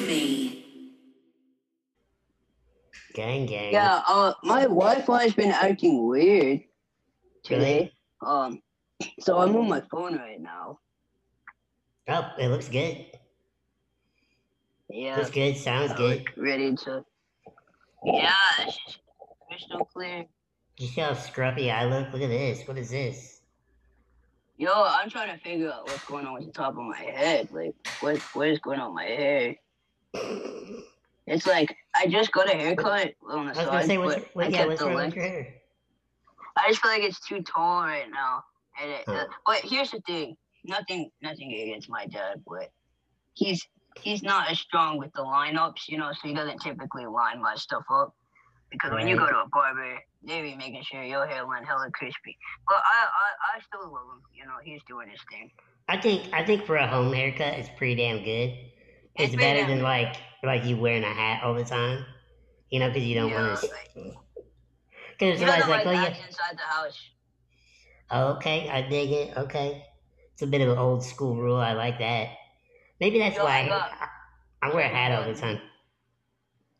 me. Gang, gang. Yeah, uh, my Wi-Fi has been acting weird today. Um, so I'm on my phone right now. Oh, it looks good. Yeah, Looks good. Sounds I'm, good. ready to. Yeah, it's just crystal clear. You see how scruffy I look? Look at this. What is this? Yo, I'm trying to figure out what's going on with the top of my head. Like, what what is going on with my hair? It's like I just got a haircut on the I was gonna side, say, but what's, I yeah, kept what's the wrong length. your hair? I just feel like it's too tall right now. And it, uh, but here's the thing: nothing, nothing against my dad, but he's he's not as strong with the lineups, you know. So he doesn't typically line my stuff up because when you go to a barber, they be making sure your hairline hella crispy. But I, I, I still love him. You know, he's doing his thing. I think I think for a home haircut, it's pretty damn good. It's better than like like you wearing a hat all the time. You know, because you don't Yeah, want to. like- Because doesn't somebody's like, like "Oh yeah, inside the house. oh, okay, I dig it. Okay, it's a bit of an old school rule. I like that. Maybe that's Yo, why I I, I, I wear a hat all the time.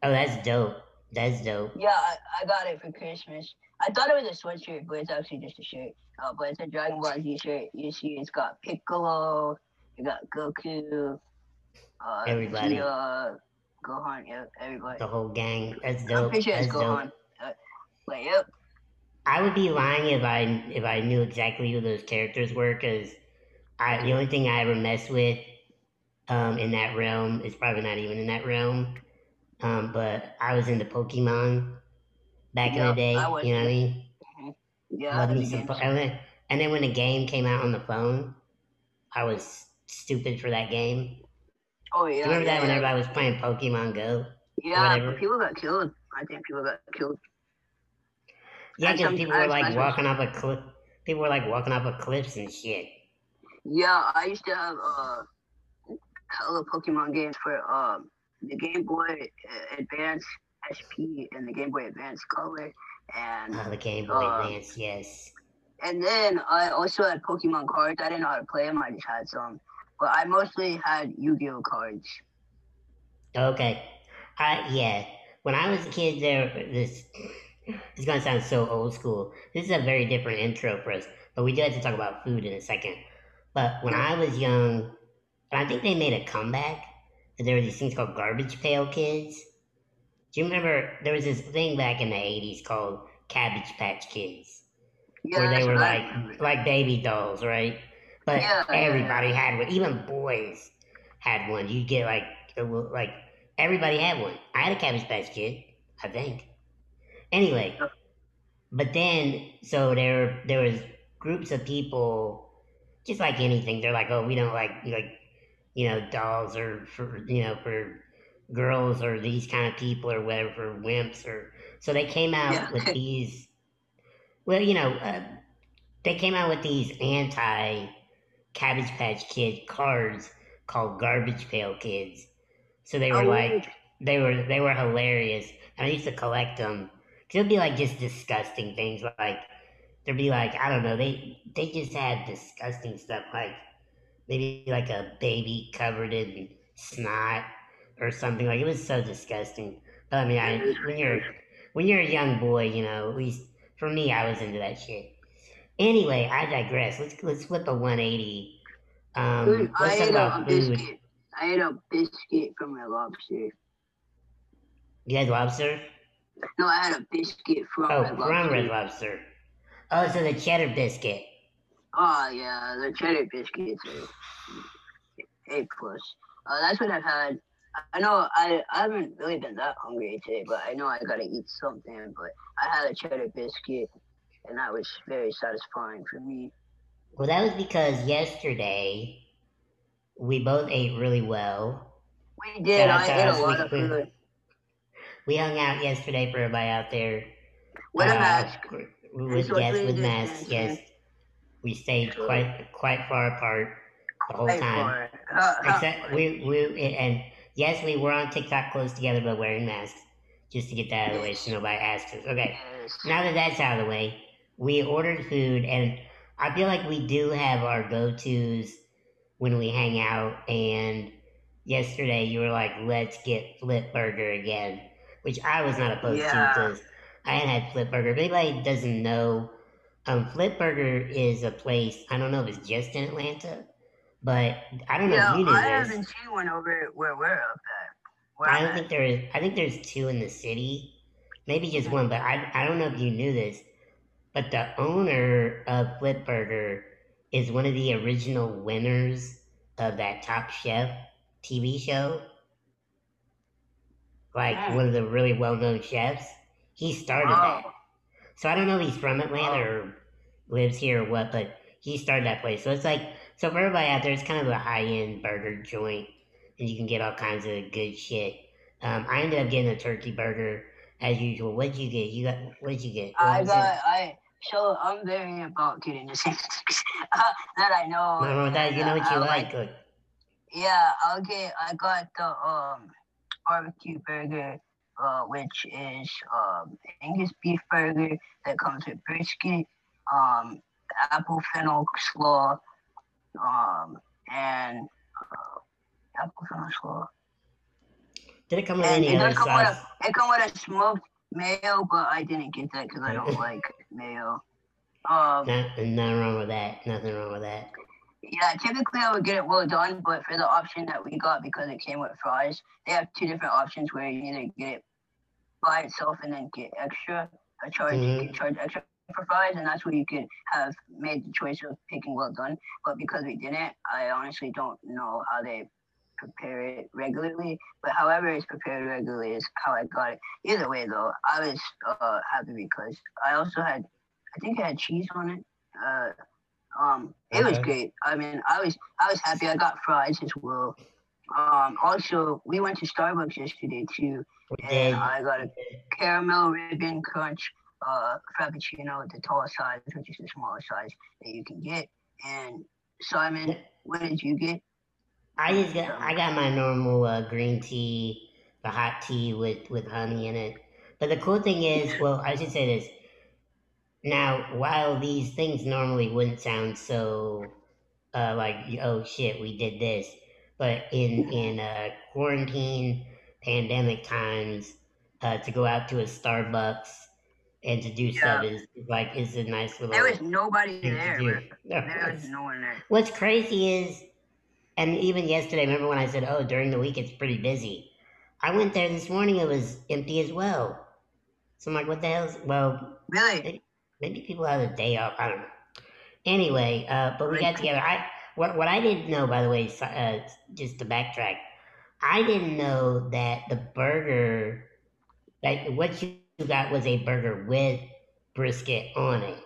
Oh, that's dope. That's dope. Yeah, I, I got it for Christmas. I thought it was a sweatshirt, but it's actually just a shirt. Uh, but it's a Dragon Ball Z shirt. You see, it's got Piccolo, you got Goku, uh, Everybody. Vegeta, Gohan, yeah, everybody. The whole gang. That's I'm dope. pretty sure it's That's dope. Gohan. Uh, but yep, I would be lying if I if I knew exactly who those characters were, because I the only thing I ever messed with um, in that realm is probably not even in that realm. Um, but I was into Pokemon back in the day. Was you know what I mean? yeah, Love I me some po- and then and then when the game came out on the phone, I was stupid for that game. Oh yeah, Remember yeah, that when everybody was playing Pokemon Go? Yeah, people got killed. I think people got killed. Yeah, because people were like walking up a cliff. People were like walking up a cliffs and shit. Yeah, I used to have uh hella Pokemon games for um the Game Boy uh, Advance SP and the Game Boy Advance Color, and Oh, the Game Boy Uh, Advance, yes. and then I also had Pokemon cards. I didn't know how to play them. I just had some, but I mostly had Yu-Gi-Oh cards. Okay. I yeah. When I was a kid, there this it's gonna sound so old school. This is a very different intro for us, but we do have to talk about food in a second. But when I was young, I think they made a comeback. There were these things called garbage pail kids. Do you remember there was this thing back in the eighties called Cabbage Patch Kids, Yeah, where they were like like baby dolls, right? But Yeah, everybody had one. Even boys had one. You get like like everybody had one. I had a Cabbage Patch Kid, I think. Anyway, but then so there there was groups of people, just like anything. They're like, oh, we don't like like you know dolls or for you know for girls or these kind of people or whatever for wimps or so they came out Yeah. with these. Well, you know, uh, they came out with these anti Cabbage Patch Kid cards called Garbage Pail Kids. So they were Oh, like they were they were hilarious, and I used to collect them. Cause it'd be like just disgusting things, like there'd be like I don't know, they they just had disgusting stuff, like maybe like a baby covered in snot or something. Like it was so disgusting. But I mean, I, when you're when you're a young boy, you know, at least for me, I was into that shit. Anyway, I digress. Let's let's flip a 180. Um, Dude, I ate a, a food. biscuit. I ate a biscuit from my lobster. You had lobster? No, I had a biscuit from Oh, Red from Lobster. Red Lobster. Oh, so the cheddar biscuit. Oh yeah, the cheddar biscuits are A plus. Uh, that's what I've had. I know I, I haven't really been that hungry today, but I know I gotta eat something. But I had a cheddar biscuit, and that was very satisfying for me. Well, that was because yesterday we both ate really well. We did. I ate a lot We- of food. We hung out yesterday for everybody out there. With a Uh, mask. With, yes, with masks, yes. We stayed quite quite far apart the whole time. Uh, uh, Except we we and yes, we were on TikTok close together, but wearing masks just to get that out of the way so nobody asks us. Okay, now that that's out of the way, we ordered food, and I feel like we do have our go tos when we hang out, and yesterday you were like, let's get Flip Burger again, which I was not opposed Yeah. to because I had had Flip Burger. If anybody doesn't know, um, Flip Burger is a place, I don't know if it's just in Atlanta, but I don't know Yeah, if you knew I this. haven't seen one over where we're up at. Where I don't at. think there is. I think there's two in the city, maybe just one. But I I don't know if you knew this, but the owner of Flip Burger is one of the original winners of that Top Chef TV show. Like one of the really well known chefs. He started that. Oh, So I don't know if he's from Atlanta Oh. or lives here or what, but he started that place. So it's like, so for everybody out there, it's kind of a high end burger joint, and you can get all kinds of good shit. Um, I ended up getting a turkey burger as usual. What'd you get? You got what did you get? What I was it? got I. So I'm very about getting the same things that I know. Wrong with that. You know what I you like like. Look, Yeah, I'll get. I got the um barbecue burger, uh, which is um Angus beef burger that comes with brisket, um, apple fennel slaw, um, and uh, apple fennel slaw. Did it come with And any other come with a it come with a smoked mayo, but I didn't get that because I don't like mayo. Um, Not, nothing wrong with that. Nothing wrong with that. Yeah, typically I would get it well done, but for the option that we got because it came with fries, they have two different options where you either get it by itself and then get extra, a charge, Mhm. get charged extra for fries, and that's where you could have made the choice of picking well done. But because we didn't, I honestly don't know how they prepare it regularly. But however it's prepared regularly is how I got it. Either way, though, I was uh, happy because I also had, I think I had cheese on it. Uh, um, it was great. I mean, I was I was happy. I got fries as well. Um, also, we went to Starbucks yesterday too, and. I got a caramel ribbon crunch uh, frappuccino, the tall size, which is the smallest size that you can get. And Simon, what did you get? I just got I got my normal uh, green tea, the hot tea with with honey in it. But the cool thing is, well, I should say this. Now, while these things normally wouldn't sound so uh, like oh shit, we did this, but in in uh, quarantine pandemic times, uh, to go out to a Starbucks and to do stuff is like is a nice little There was nobody there. There was no one there. What's crazy is, and even yesterday, remember when I said, "Oh, during the week it's pretty busy." I went there this morning; it was empty as well. So I'm like, "What the hell's?" Well, Really? maybe people have a day off. I don't know. Anyway, uh, but we got together. I what what I didn't know, by the way, uh, just to backtrack, I didn't know that the burger, that what you got was a burger with brisket on it.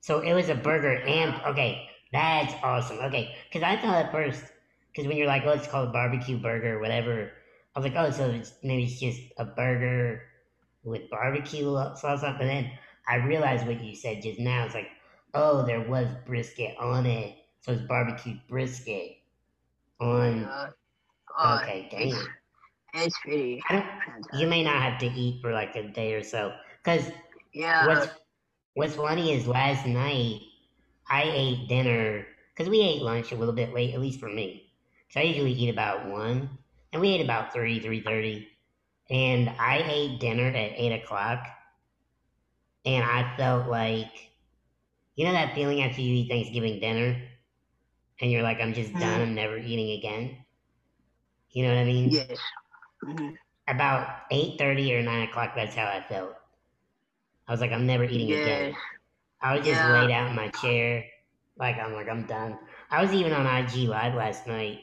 So it was a burger and okay, that's awesome. Okay, because I thought at first, because when you're like, oh, it's called barbecue burger or whatever, I was like, oh, so it's maybe it's just a burger with barbecue sauce on. But then I realized what you said just now. It's like, oh, there was brisket on it, so it's barbecue brisket on. Uh, uh, Okay, It's, damn. it's pretty I don't. You may not have to eat for like a day or so, because yeah. What's What's funny is last night I ate dinner because we ate lunch a little bit late, at least for me. So I usually eat about one, and we ate about three, three thirty, and I ate dinner at eight o'clock, and I felt like, you know, that feeling after you eat Thanksgiving dinner, and you're like, I'm just done, I'm never eating again. You know what I mean? Yes. Mhm. About eight thirty or nine o'clock, that's how I felt. I was like, I'm never eating again. I was just Yeah. laid out in my chair, like I'm like I'm done. I was even on IG live last night,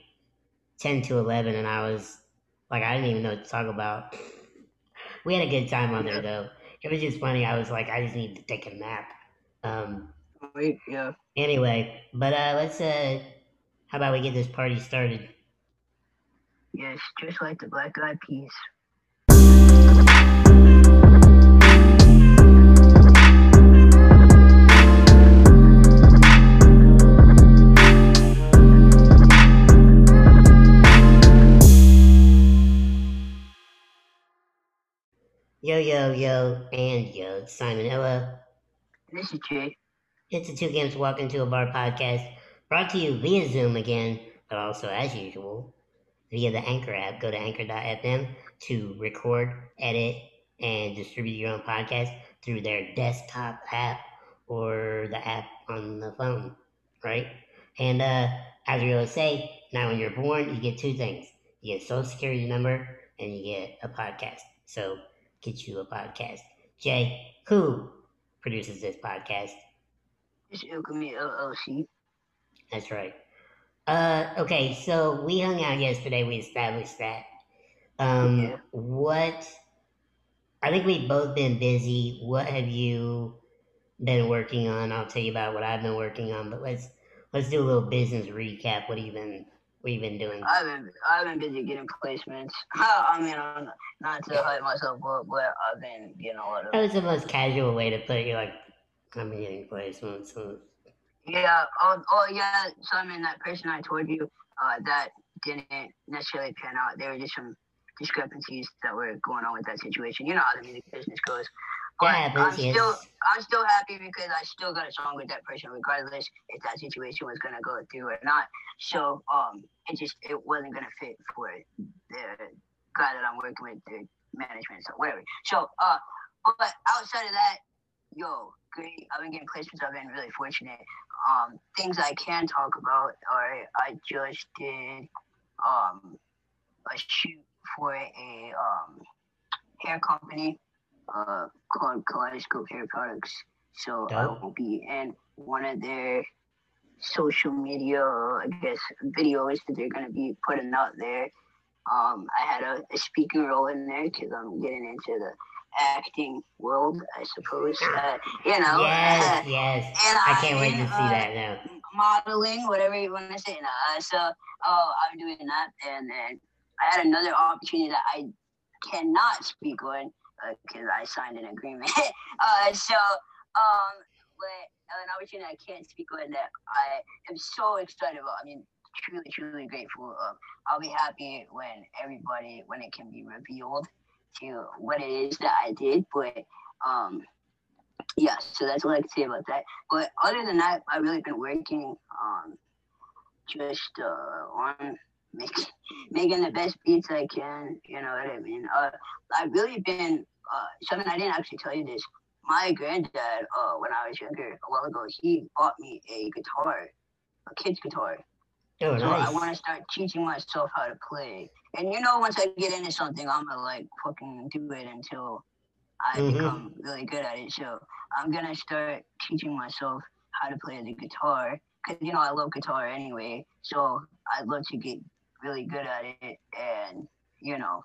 ten to eleven, and I was like I didn't even know what to talk about. We had a good time on there though. It was just funny. I was like, I just need to take a nap. Um. Wait, yeah. Anyway, but uh, let's uh, how about we get this party started? Yes, just like the Black Eyed Peas. Yo yo yo and yo, it's Simon Ella. This is Jay. It's the Two Games Walk Into a Bar podcast brought to you via Zoom again, but also as usual via the Anchor app. Go to anchor.fm to record, edit, and distribute your own podcast through their desktop app or the app on the phone, right? And uh, as we always say, now when you're born, you get two things. You get a social security number and you get a podcast. So get you a podcast. Jay, who produces this podcast? It's Alchemy LLC. That's right. Uh, okay, so we hung out yesterday. We established that. Um, Yeah. what? I think we've both been busy. What have you been working on? I'll tell you about what I've been working on. But let's let's do a little business recap. What have you been Have been doing? I've been I've been busy getting placements. I mean, I'm not, to hype myself up, but I've been getting a lot of. That was the most casual way to put it. You're like, I'm getting placements. So Yeah. Oh, oh yeah. mean, that person I told you uh, that didn't necessarily pan out. There were just some discrepancies that were going on with that situation. You know how the music business goes. But I'm still I'm still happy because I still got a song with that person, regardless if that situation was gonna go through or not. So um, it just it wasn't gonna fit for the guy that I'm working with, the management, so whatever. So uh, but outside of that, yo, great. I've been getting placements. I've been really fortunate. Um, things I can talk about are I just did um a shoot for a um hair company uh called Kaleidoscope Hair Products. So I will be in one of their social media, I guess, videos that they're gonna be putting out there. Um, I had a, a speaking role in there because I'm getting into the acting world, I suppose. Uh, you know, yes, yes. and I can't wait to uh, see that now. modeling, whatever you want to say. Uh, so, oh, I'm doing that, and then I had another opportunity that I cannot speak on because I signed an agreement. uh, so, um, but an opportunity I can't speak on that I am so excited about. I mean, truly, truly grateful. Um, I'll be happy when everybody, when it can be revealed to what it is that I did. But um, yeah, so that's what I can say about that. But other than that, I've really been working um, just uh, on making making the best beats I can. You know what I mean? Uh, I've really been uh, something I didn't actually tell you this. My granddad, uh, when I was younger, a while ago, he bought me a guitar, a kid's guitar. Oh, So I want to start teaching myself how to play. And you know, once I get into something, I'm gonna like fucking do it until I Mhm. become really good at it. So I'm gonna start teaching myself how to play the guitar because you know I love guitar anyway. So I'd love to get really good at it and you know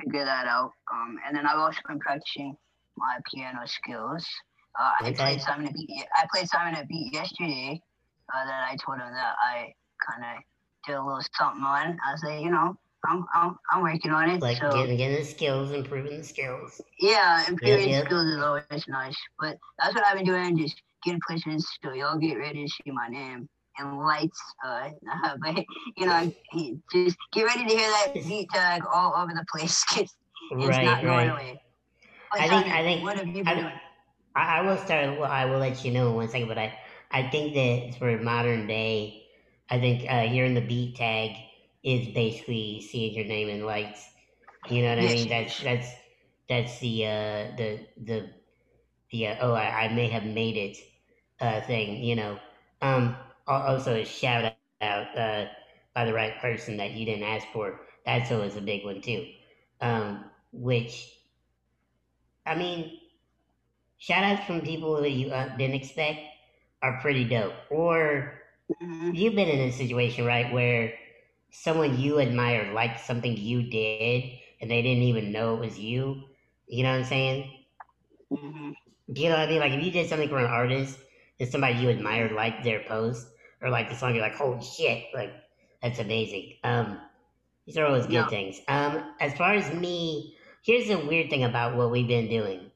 figure that out. Um, and then I've also been practicing my piano skills. Uh, I Okay. played Simon a beat. I played Simon a beat yesterday. Uh, that I told him that I kind of did a little something on. I was like, you know, I'm I'm, I'm working on it. Like so getting, getting the skills, improving the skills. yeah, improving yep. skills is always nice. But that's what I've been doing, just getting placements. So y'all get ready to see my name and lights. Uh, but you know, just get ready to hear that beat tag all over the place. it's right, not going right. away. But I think- Simon, I think- What have you been I- doing? I, will start. Well, I will let you know in one second, but I, I think that for modern day, I think uh, hearing the beat tag is basically seeing your name in lights. You know what I mean? That's that's that's the uh, the the the uh, oh I, I may have made it uh, thing. You know. Um. Al- Also, a shout out uh, by the right person that you didn't ask for. That's always a big one too. Um. Which, I mean, shout outs from people that you uh, didn't expect are pretty dope. Or Mhm. you've been in a situation, right, where someone you admired liked something you did and they didn't even know it was you. You know what I'm saying? Mhm. Do you know what I mean? Like if you did something for an artist and somebody you admired like their post or like the song, you're like, holy shit, like that's amazing. Um, these are always good Yeah. things. Um, as far as me, here's the weird thing about what we've been doing.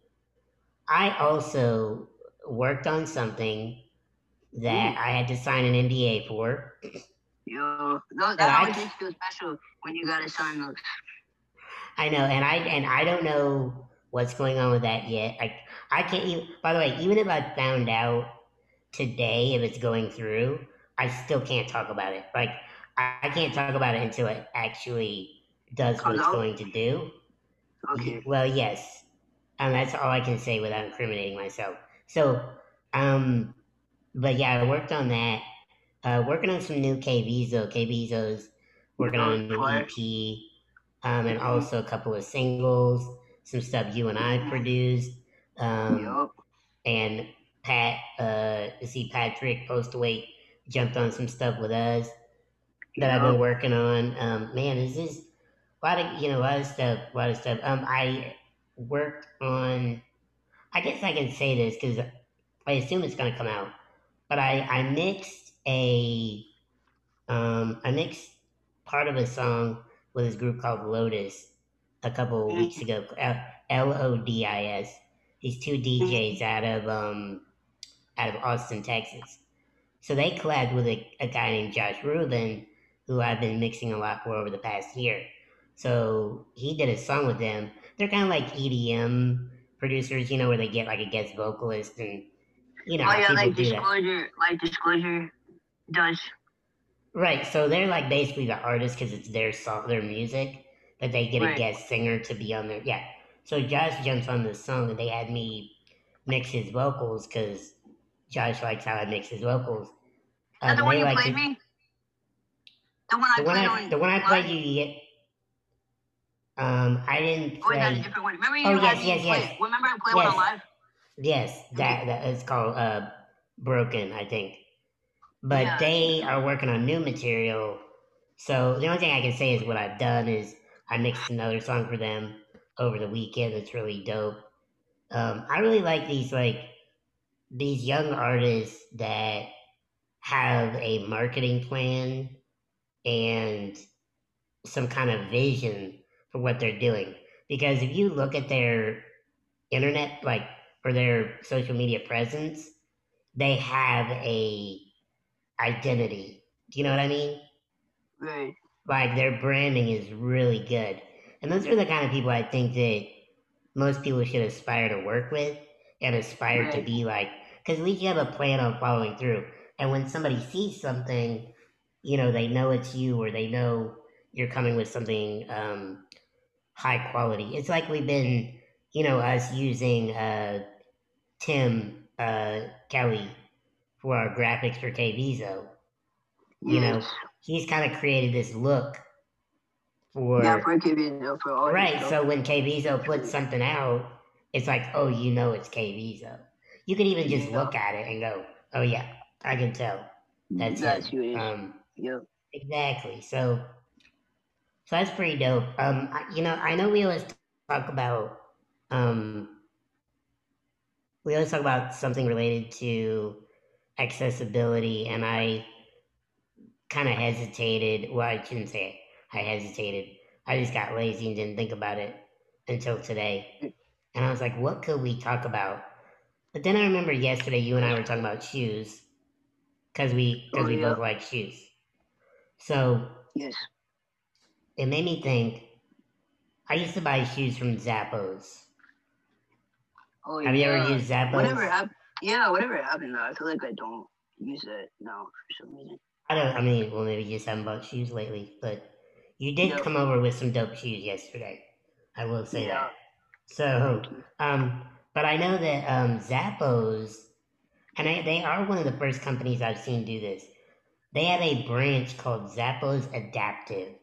I also worked on something that I had to sign an NDA for. Yo, And that always makes you special when you gotta sign those. I know, and I and I don't know what's going on with that yet. I I can't even. By the way, even if I found out today if it's going through, I still can't talk about it. Like I, can't talk about it until it actually does what it's going to do. Okay. Well, yes. Um, that's all I can say without incriminating myself. So, um, but yeah, I worked on that. Uh, working on some new KVZO. KVZO's working on a new EP, um, and Mhm. also a couple of singles, some stuff you and I Mhm. produced. Um, Yup. and Pat, uh, you see Patrick Postaway jumped on some stuff with us that I've been working on. Um, man, is this a lot of you know a lot of stuff, a lot of stuff. Um, I worked on. I guess I can say this because I assume it's gonna come out, but I I mixed a um I mixed part of a song with this group called Lotus a couple of weeks ago. L O D I S. These two DJs out of um out of Austin, Texas. So they collabed with a, a guy named Josh Rubin, who I've been mixing a lot for over the past year. So he did a song with them. They're kind of like EDM producers, you know, where they get like a guest vocalist and you know Oh yeah, like disclosure, like disclosure does. Right. So they're like basically the artist because it's their song, their music, but they get a guest singer to be on there. Yeah. So Josh jumps on the song and they had me mix his vocals because Josh likes how I mix his vocals. Is Um, the one you like played to- me? The one I The one played I, on. the one I played you yet. Um, I didn't Oh, that's a different one. Remember you Oh, yes, yes, play? yes. Remember I played one live? Yes, that that is called uh, Broken, I think. But Yeah. they are working on new material. So the only thing I can say is what I've done is I mixed another song for them over the weekend. It's really dope. Um, I really like these like these young artists that have a marketing plan and some kind of vision for what they're doing. Because if you look at their internet, like or their social media presence, they have a identity. Do you know what I mean? Right. Like their branding is really good. And those are the kind of people I think that most people should aspire to work with and aspire to be like. Because at least you have a plan on following through. And when somebody sees something, you know, they know it's you or they know you're coming with something um, high quality. It's like we've been, you know, us using uh, Tim uh, Kelly for our graphics for KVZO. You know, He's kind of created this look for Yeah, for KVZO for all right. So when KVZO puts something out, it's like, oh, you know, it's KVZO. You can even just Yeah. look at it and go, oh yeah, I can tell that's, that's him. who it is. Um, yep. exactly. So, so that's pretty dope. Um, I, you know, I know we always talk about, um, we always talk about something related to accessibility, and I kind of hesitated. Well, I shouldn't say it. I hesitated. I just got lazy and didn't think about it until today. And I was like, what could we talk about? But then I remember yesterday you and I were talking about shoes because we because Oh, we yeah. both like shoes. So Yes. it made me think. I used to buy shoes from Zappos. Oh Have yeah. you ever used Zappos? Whatever happened? Yeah, whatever happened. Though, I feel like I don't use it now for some reason. I don't. I mean, well, maybe you just haven't bought shoes lately, but you did come over with some dope shoes yesterday. I will say Yeah. that. So, um, but I know that um, Zappos, and I, they are one of the first companies I've seen do this. They have a branch called Zappos Adaptive,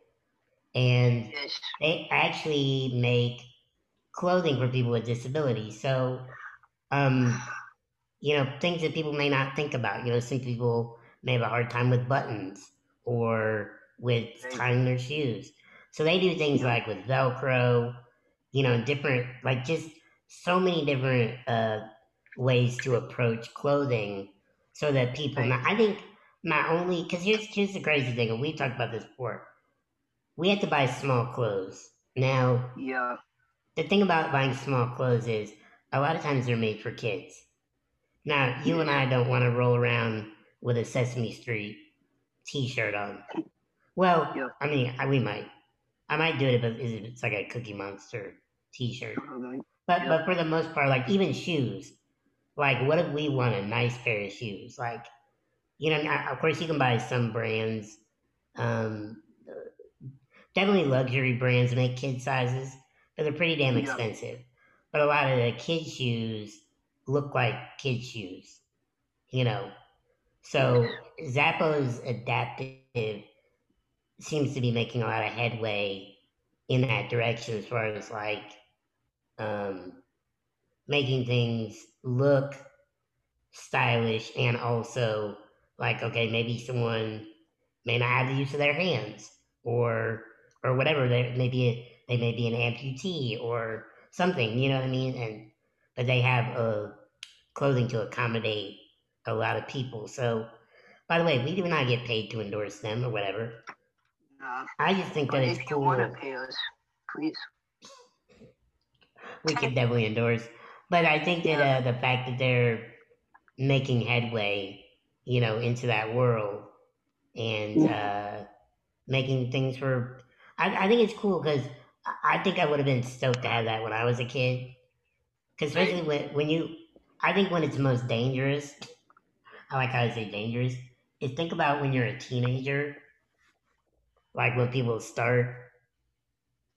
and Yes. they actually make clothing for people with disabilities. So, um, you know, things that people may not think about. You know, some people may have a hard time with buttons or with tying their shoes. So they do things like with Velcro, you know, different, like just so many different uh, ways to approach clothing so that people, Right. not, I think, my only, because here's, here's the crazy thing, and we talked about this before. We have to buy small clothes. Now, Yeah. the thing about buying small clothes is a lot of times they're made for kids. Now, you and I don't want to roll around with a Sesame Street T-shirt on. Well, Yeah. I mean, I, we might. I might do it if it- if it's like a Cookie Monster T-shirt. But Yeah. but for the most part, like even shoes, like what if we want a nice pair of shoes? Like, you know, of course you can buy some brands Um, definitely luxury brands make kid sizes, but they're pretty damn Yeah. expensive. But a lot of the kid shoes look like kid shoes, you know. So Zappos adaptive seems to be making a lot of headway in that direction as far as like um, making things look stylish and also like okay maybe someone may not have the use of their hands or or whatever. They maybe they may be an amputee or something you know what i mean? And but they have uh, clothing to accommodate a lot of people. So by the way we do not get paid to endorse them or whatever. I just think but that if it's you cool. want to pay us, please. We could definitely endorse. But I think that uh, the fact that they're making headway, you know, into that world and uh, making things for, I, I think it's cool because I I think I would have been stoked to have that when I was a kid. Because especially when when you, I think when it's most dangerous, I like how I say dangerous, is think about when you're a teenager, like when people start,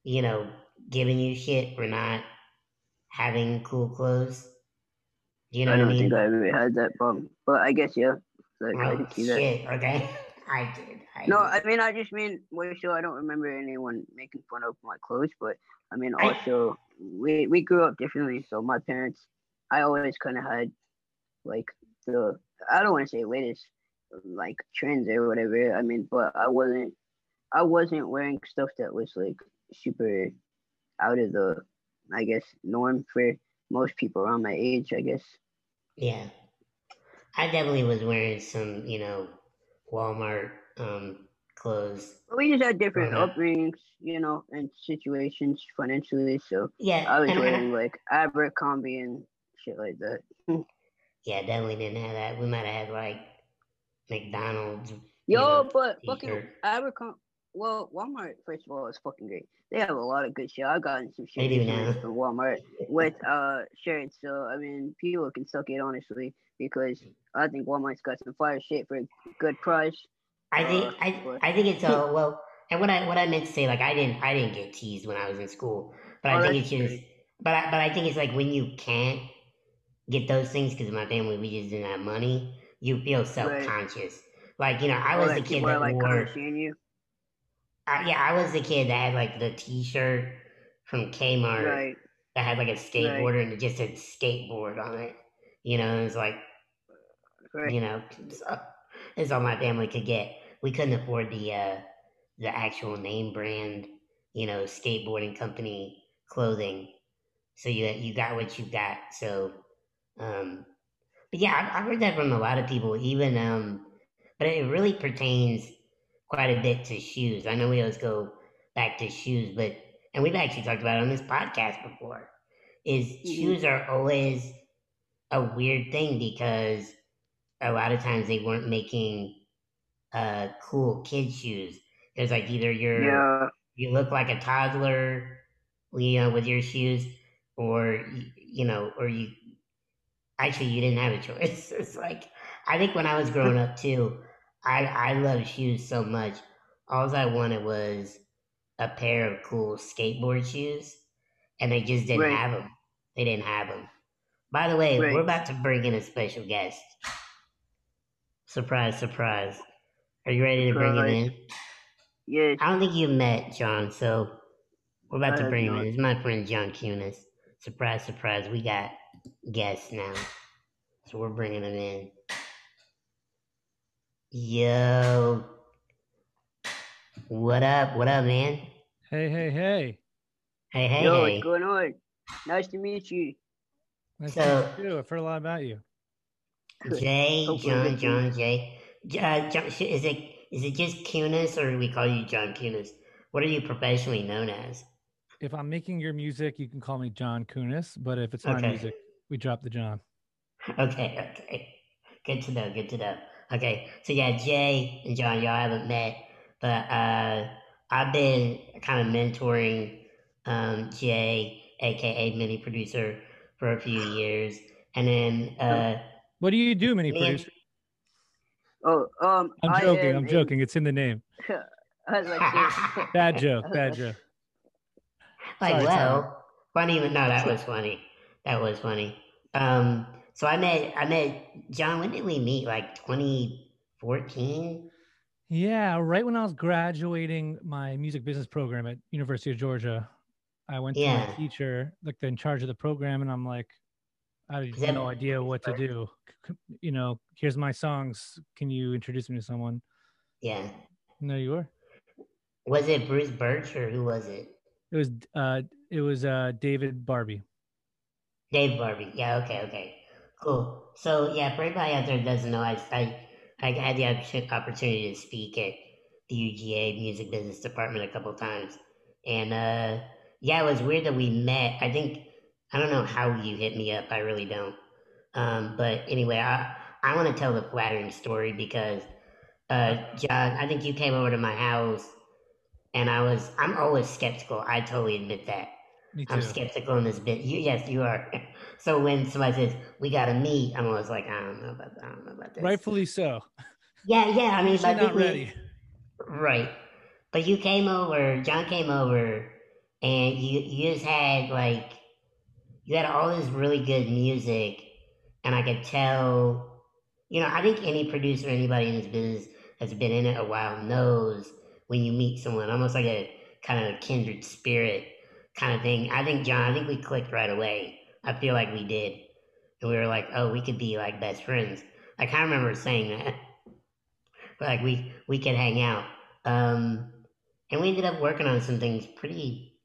you know, giving you shit or not having cool clothes. Do you know I what I don't mean? think I ever had that problem, but I guess yeah. Like I oh, can see that. shit, okay. I did. I No, did. I mean I just mean well, sure I don't remember anyone making fun of my clothes, but I mean I- also we we grew up differently, so my parents I always kind of had like the I don't want to say latest like trends or whatever. I mean, but I wasn't I wasn't wearing stuff that was like super out of the I guess norm for most people around my age. I guess. Yeah. I definitely was wearing some, you know, Walmart um clothes. But we just had different up. upbringings, you know, and situations financially. So Yeah. I was wearing like Abercrombie and shit like that. yeah, definitely didn't have that. We might have had like McDonald's. Yo, know, but fucking. Abercrombie. Well, Walmart first of all is fucking great. They have a lot of good shit. I've gotten some shit from Walmart with uh shirts. So I mean, people can suck it honestly because I think Walmart's got some fire shit for a good price. I think Uh, I but- I think it's all well. And what I what I meant to say, like I didn't I didn't get teased when I was in school, but Oh, I think it's just, but I, but I think it's like when you can't get those things because my family we just didn't have money, you feel self conscious. Like you know, I was the kid that like wore. you. I, yeah, I was the kid that had like the T-shirt from Kmart Right. that had like a skateboarder and it just said skateboard on it. You know, it was like Right. you know, it's all my family could get. We couldn't afford the uh, the actual name brand, you know, skateboarding company clothing. So you you got what you got. So, um, but yeah, I've, I've heard that from a lot of people. Even um, but it really pertains quite a bit to shoes. I know we always go back to shoes, but and we've actually talked about it on this podcast before. Is Mhm. shoes are always a weird thing because a lot of times they weren't making uh cool kid shoes. There's like either you're Yeah. you look like a toddler, you know, with your shoes, or you know, or you actually you didn't have a choice. It's like I think when I was growing up too, I I loved shoes so much. All I wanted was a pair of cool skateboard shoes, and they just didn't Right. have them. They didn't have them. By the way, Right. we're about to bring in a special guest. Surprise, surprise. Are you ready to bring him in? Yes. I don't think you've met John, so we're about I to uh, bring him in. This is my friend John Cunis. Surprise, surprise. We got guests now. So we're bringing him in. Yo. What up? What up, man? Hey, hey, hey. Hey, hey, Yo, hey. what's going on? Nice to meet you. Nice So- to meet you. I've heard a lot about you. Jay, Hopefully John, John, Jay. Uh, John, is it is it just Cunis or do we call you John Cunis? What are you professionally known as? If I'm making your music, you can call me John Kunis, but if it's my Okay. music, we drop the John. Okay, okay. Good to know, good to know. Okay, so yeah, Jay and John, y'all haven't met, but uh, I've been kind of mentoring um, Jay, aka mini producer, for a few years. And then, uh, What do you do, mini me and- producer? Oh, um, I'm joking. am I'm a- joking. It's in the name. Like. Bad joke. Bad joke. Like, Sorry, well, funny. No, that was funny. That was funny. Um, so I met, I met John. When did we meet? Like 2014. Yeah, right when I was graduating my music business program at University of Georgia, I went to my teacher, like the in charge of the program, and I'm like, I have no idea what to do. You know, here's my songs. Can you introduce me to someone? Yeah. And there you were. Was it Bruce Burch or who was it? It was uh it was uh David Barbe. Dave Barbe. Yeah. Okay. Okay. Cool. So yeah, everybody out there doesn't know, I I, I had the opportunity to speak at the UGA Music Business Department a couple times, and uh, yeah, it was weird that we met. I think I don't know how you hit me up. I really don't. Um, but anyway, I I want to tell the flattering story because uh, John, I think you came over to my house, and I was I'm always skeptical. I totally admit that. Me too. I'm skeptical in this bit. You, yes, you are. So when somebody says we gotta meet, I'm always like, I don't know about, I don't know about this. Rightfully so. Yeah, yeah. I mean, think not we- ready. right. But you came over. John came over, and you you just had like you had all this really good music, and I could tell. You know, I think any producer, anybody in this business has been in it a while knows when you meet someone, almost like a kind of a kindred spirit kind of thing. I think John, I think we clicked right away. I feel like we did, and we were like, oh, we could be like best friends. I kind of remember saying that, like we we could hang out. Um, and we ended up working on some things pretty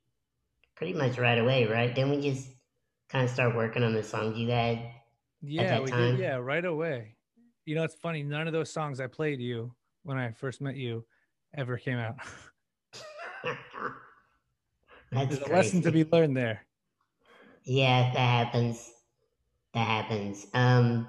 pretty much right away, right? Then we just kind of start working on the songs you had. Yeah, we time. did. Yeah, right away. You know, it's funny. None of those songs I played you when I first met you ever came out. That's There's a lesson to be learned there. Yeah, that happens. That happens. Um,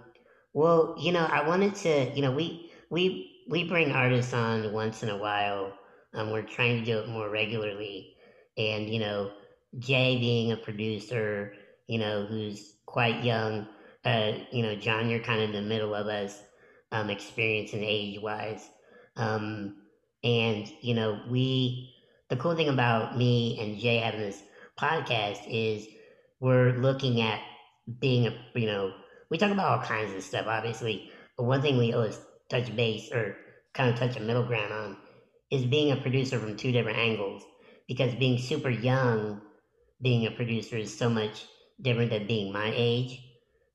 well, you know, I wanted to, you know, we we we bring artists on once in a while. Um, we're trying to do it more regularly, and you know, Jay being a producer, you know, who's quite young. Uh, you know, John, you're kind of in the middle of us, um, experience and age wise. Um, and you know, we the cool thing about me and Jay having this podcast is we're looking at being a you know we talk about all kinds of stuff obviously but one thing we always touch base or kind of touch a middle ground on is being a producer from two different angles because being super young being a producer is so much different than being my age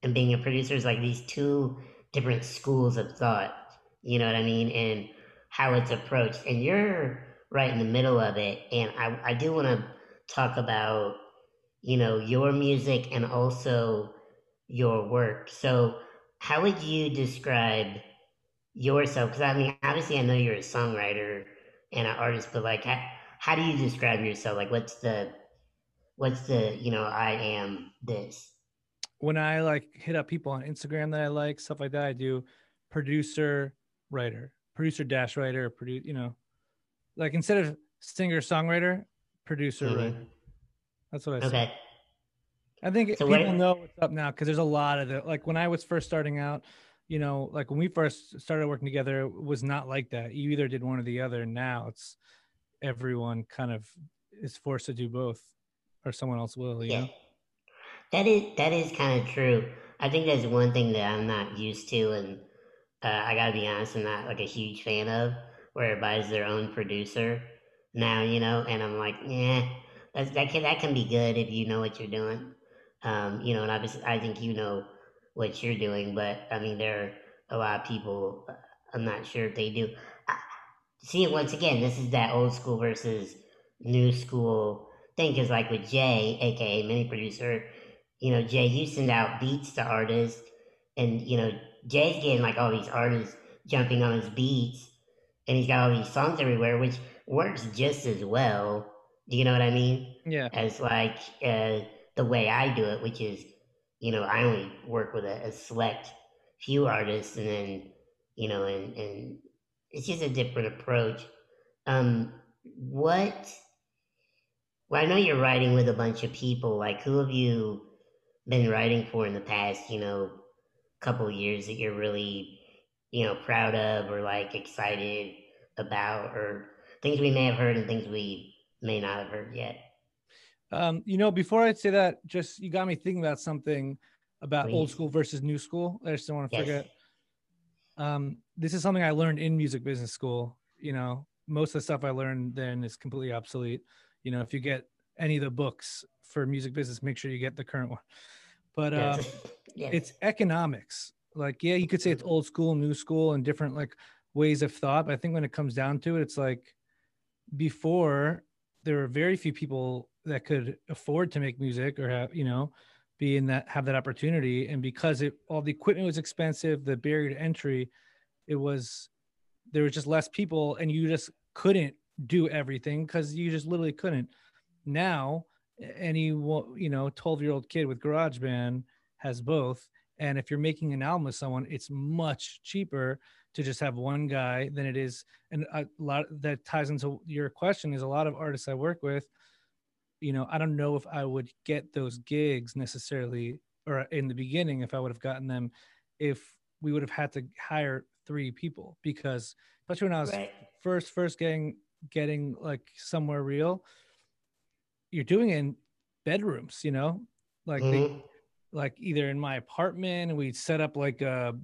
and being a producer is like these two different schools of thought you know what i mean and how it's approached and you're right in the middle of it and i, I do want to talk about you know your music and also your work. So how would you describe yourself? Because i mean obviously i know you're a songwriter and an artist but like how, how do you describe yourself? Like what's the what's the you know i am this When I like hit up people on Instagram that I like, stuff like that, I do producer, writer, producer dash writer, produce, you know, like instead of singer songwriter, producer, Mhm. writer. That's what I say. okay I think So people what- know what's up now because there's a lot of the like when I was first starting out, you know, like when we first started working together, it was not like that. You either did one or the other. Now it's everyone kind of is forced to do both, or someone else will. You Yeah. know? That is that is kind of true. I think that's one thing that I'm not used to, and uh, I gotta be honest, I'm not like a huge fan of everybody's their own producer now, you know. And I'm like, yeah, that can that can be good if you know what you're doing, um, you know. And obviously, I think you know what you're doing, but I mean, there are a lot of people. uh, I'm not sure if they do. I, see, once again, this is that old school versus new school thing. Because like with Jay, aka mini producer, you know, Jay, you send out beats to artists, and you know, Jay's getting like all these artists jumping on his beats, and he's got all these songs everywhere, which works just as well. Do you know what I mean? Yeah. As like uh, the way I do it, which is, you know, I only work with a, a select few artists, and then, you know, and and it's just a different approach. Um, what? Well, I know you're writing with a bunch of people. Like, who have you been writing for in the past, you know, couple years that you're really you know, proud of or like excited about or things we may have heard and things we may not have heard yet. Um, you know, before I say that, just you got me thinking about something about old school versus new school. I just don't want to Yes. forget. Um, this is something I learned in music business school. You know, most of the stuff I learned then is completely obsolete. You know, if you get any of the books for music business, make sure you get the current one. But um, Yes. yes. it's economics. Like, yeah, you could say it's old school, new school, and different like ways of thought. But I think when it comes down to it, it's like before there were very few people that could afford to make music or have, you know, be in that have that opportunity. And because it all the equipment was expensive, the barrier to entry, it was there was just less people, and you just couldn't do everything because you just literally couldn't. Now, any you know 12 year old kid with GarageBand has both and if you're making an album with someone it's much cheaper to just have one guy than it is and a lot that ties into your question is a lot of artists i work with you know i don't know if i would get those gigs necessarily or in the beginning if i would have gotten them if we would have had to hire three people because especially when i was right. first first getting getting like somewhere real you're doing it in bedrooms you know like they, Mhm. Like either in my apartment and we'd set up like a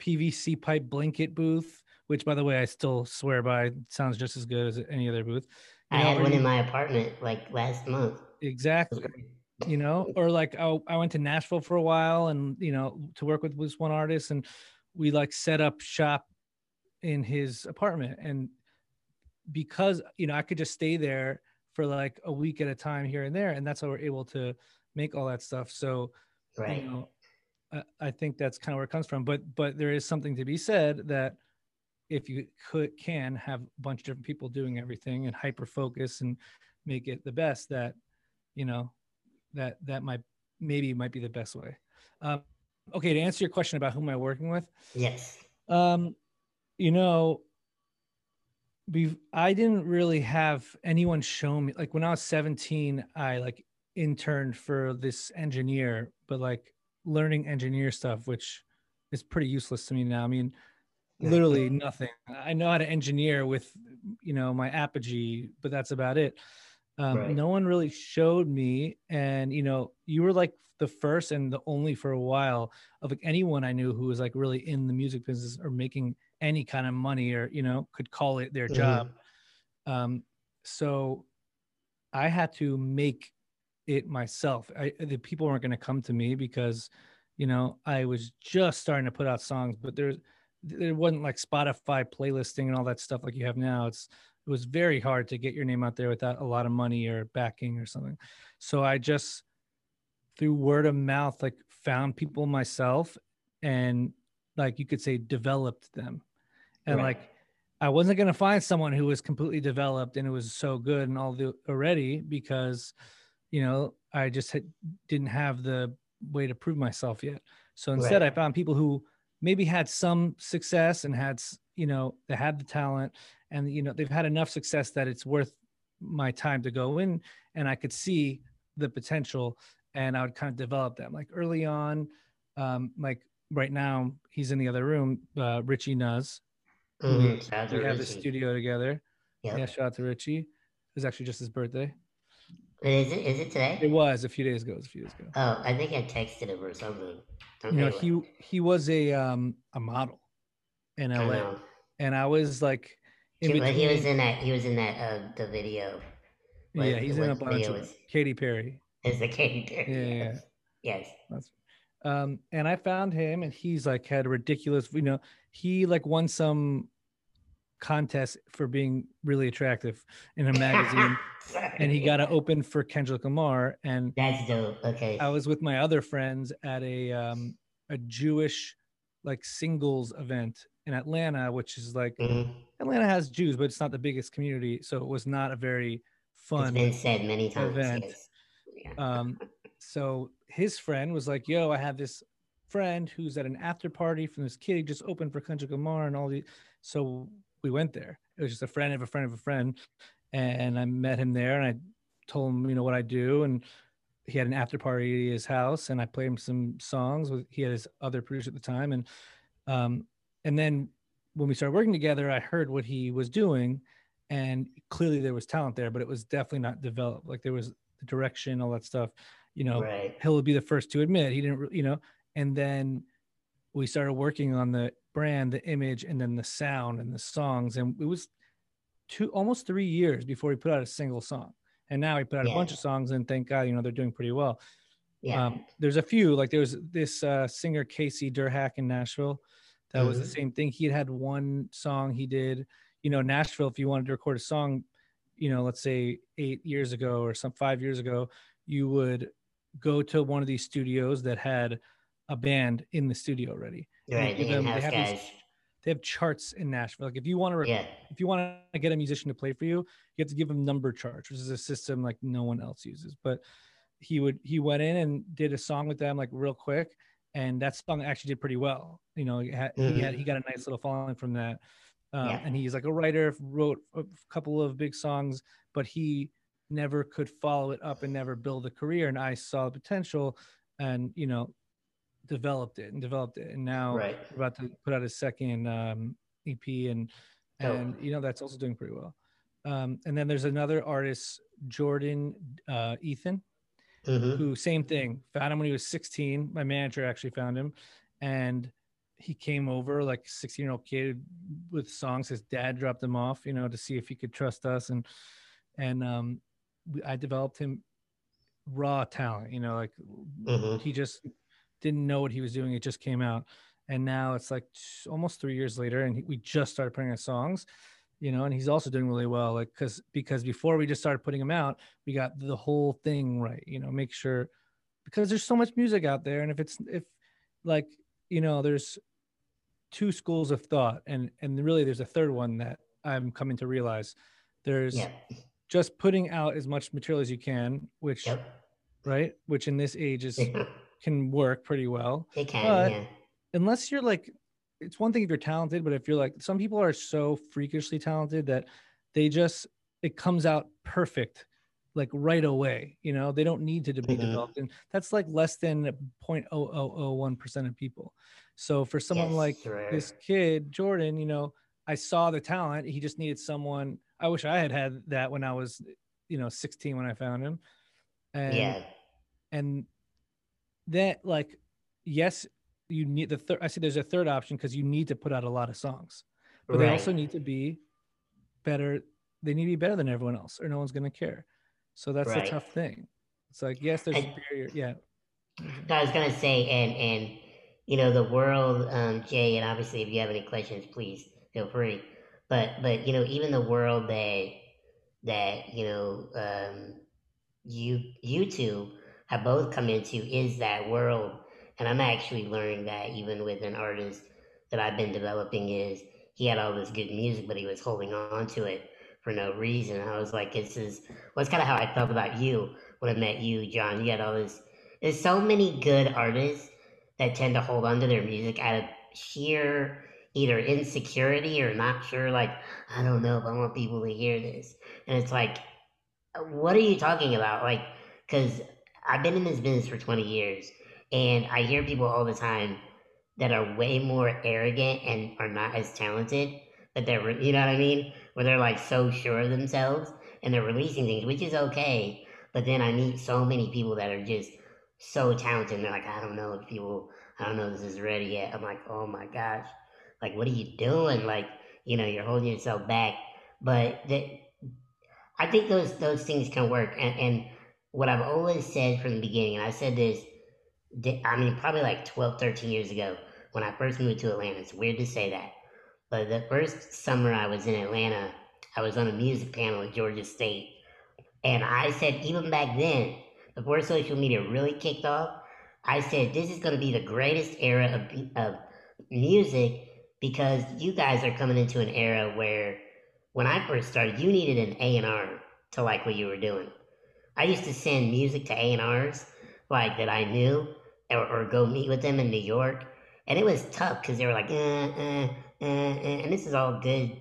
pvc pipe blanket booth which by the way i still swear by sounds just as good as any other booth. I know, had one you- in my apartment like last month. Exactly. You know or like I, I went to nashville for a while and you know to work with this one artist and we like set up shop in his apartment. And because you know i could just stay there for like a week at a time here and there and that's how we're able to make all that stuff. So Right. you know I, I think that's kind of where it comes from but but there is something to be said that if you could can have a bunch of different people doing everything and hyper focus and make it the best that you know that that might maybe might be the best way um, okay to answer your question about who am i working with Yes. um, you know, be I didn't really have anyone show me like when I was 17, I like interned for this engineer, but like learning engineer stuff, which is pretty useless to me now. I mean, literally nothing. I know how to engineer with, you know, my Apogee, but that's about it. Um, Right. No one really showed me, and you know, you were like the first and the only for a while of like anyone I knew who was like really in the music business or making any kind of money or you know could call it their Mhm. job. Um, so I had to make it myself. I, the people weren't going to come to me because, you know, I was just starting to put out songs, but there's there wasn't like Spotify playlisting and all that stuff like you have now. It's it was very hard to get your name out there without a lot of money or backing or something. So I just through word of mouth like found people myself and like you could say developed them. And Right. like I wasn't going to find someone who was completely developed and it was so good and all the already because you know I just had, didn't have the way to prove myself yet. So instead, I found people who maybe had some success and had you know they had the talent and you know they've had enough success that it's worth my time to go in and I could see the potential and I would kind of develop them like early on. Um, like right now, he's in the other room. Uh, Richie Nuz, out to we have the Richie. studio together. Yep. Yeah, shout out to Richie. It was actually just his birthday. Is it? Is it today? It was a few days ago. It was a few days ago. Oh, I think I texted him or something. You know, he he was a um a model in LA, know. and I was like in He, he was in that. He was in that. Uh, the video. what- yeah, he's in a bunch of was- Katy Perry. Is the Katy Perry? Yeah, yeah, Yes. That's, um, and I found him, and he's like had a ridiculous. You know, he like won some contest for being really attractive in a magazine, and he got to open for Kendrick Lamar. And That's dope. Okay. I was with my other friends at a um, a Jewish like singles event in Atlanta, which is like Mhm. Atlanta has Jews, but it's not the biggest community, so it was not a very It's fun been said many times. event. Yes. Yeah. um so his friend was like yo i have this friend who's at an after party from this kid just opened for Kendrick Lamar and all the so we went there it was just a friend of a friend of a friend and i met him there and i told him you know what i do and he had an after party at his house and i played him some songs with he had his other producer at the time and um and then when we started working together, I heard what he was doing, and clearly there was talent there, but it was definitely not developed. Like there was the direction, all that stuff. You know, Right. Would be the first to admit he didn't, you know, and then we started working on the brand, the image, and then the sound and the songs, and it was two almost three years before he put out a single song. And now he put out a bunch of songs, and thank God, you know, they're doing pretty well. Yeah. Um, there's a few like there was this uh, singer Casey Durhack in Nashville. That was the Mhm. same thing. He had had one song he did. You know, Nashville. If you wanted to record a song, you know, let's say eight years ago or some five years ago, you would go to one of these studios that had a band in the studio already. Right. give them- they have these- They have charts in Nashville. Like if you want to, Yeah. if you want to get a musician to play for you, you have to give them number charts, which is a system like no one else uses. But he would he went in and did a song with them like real quick, and that song actually did pretty well. You know, he had, he, had, he got a nice little following from that. Um, Yeah. And he's like a writer, wrote a couple of big songs, but he never could follow it up and never build a career. And I saw the potential, and you know, developed it and developed it, and now Right. about to put out a second um, EP, and and you know that's also doing pretty well. Um, and then there's another artist, Jordan uh, Ethan, hmm who same thing. Found him when he was 16. My manager actually found him, and he came over like 16 year old kid with songs. His dad dropped him off, you know, to see if he could trust us, and and um, we, I developed him raw talent. You know, like hmm he just didn't know what he was doing. It just came out, and now it's like almost three years later, and he, we just started putting out songs, you know. And he's also doing really well, like because because before we just started putting them out, we got the whole thing right, you know, make sure because there's so much music out there, and if it's if like you know, there's two schools of thought, and and really there's a third one that I'm coming to realize. There's Yeah. just putting out as much material as you can, which Yep. right, which in this age is can work pretty well it can. But- yeah. unless you're like it's one thing if you're talented but if you're like some people are so freakishly talented that they just it comes out perfect like right away you know they don't need to be Mhm. developed and that's like less than 0.0001% of people so for someone Yes, like right. this kid jordan you know i saw the talent he just needed someone i wish i had had that when i was you know 16 when i found him and yeah. and that like yes you need the third i see there's a third option because you need to put out a lot of songs but they also need to be better they need to be better than everyone else or no one's going to care so that's Right. the tough thing it's like yes there's I- barrier yeah I was gonna say, and and you know, the world, um, Jay, and obviously, if you have any questions, please feel free. But but you know, even the world that that you know, um, you you two have both come into is that world, and I'm actually learning that even with an artist that I've been developing is he had all this good music, but he was holding on to it for no reason. I was like, this is well, kind of how I felt about you when I met you, John. You had all this there's so many good artists that tend to hold on to their music out of sheer either insecurity or not sure like i don't know if i want people to hear this and it's like what are you talking about like because i've been in this business for 20 years and i hear people all the time that are way more arrogant and are not as talented but they're re- you know what i mean where they're like so sure of themselves and they're releasing things which is okay but then i meet so many people that are just so talented. And they're like, I don't know if people, I don't know if this is ready yet. I'm like, oh my gosh, like, what are you doing? Like, you know, you're holding yourself back. But the, I think those those things can work. And, and what I've always said from the beginning, and I said this, I mean, probably like 12, 13 years ago when I first moved to Atlanta. It's weird to say that. But the first summer I was in Atlanta, I was on a music panel at Georgia State. And I said, even back then, before social media really kicked off, I said this is going to be the greatest era of, of music because you guys are coming into an era where when I first started, you needed an A&R to like what you were doing. I used to send music to A&Rs like that I knew or, or go meet with them in New York. And it was tough because they were like, uh, uh, uh, uh, and this is all good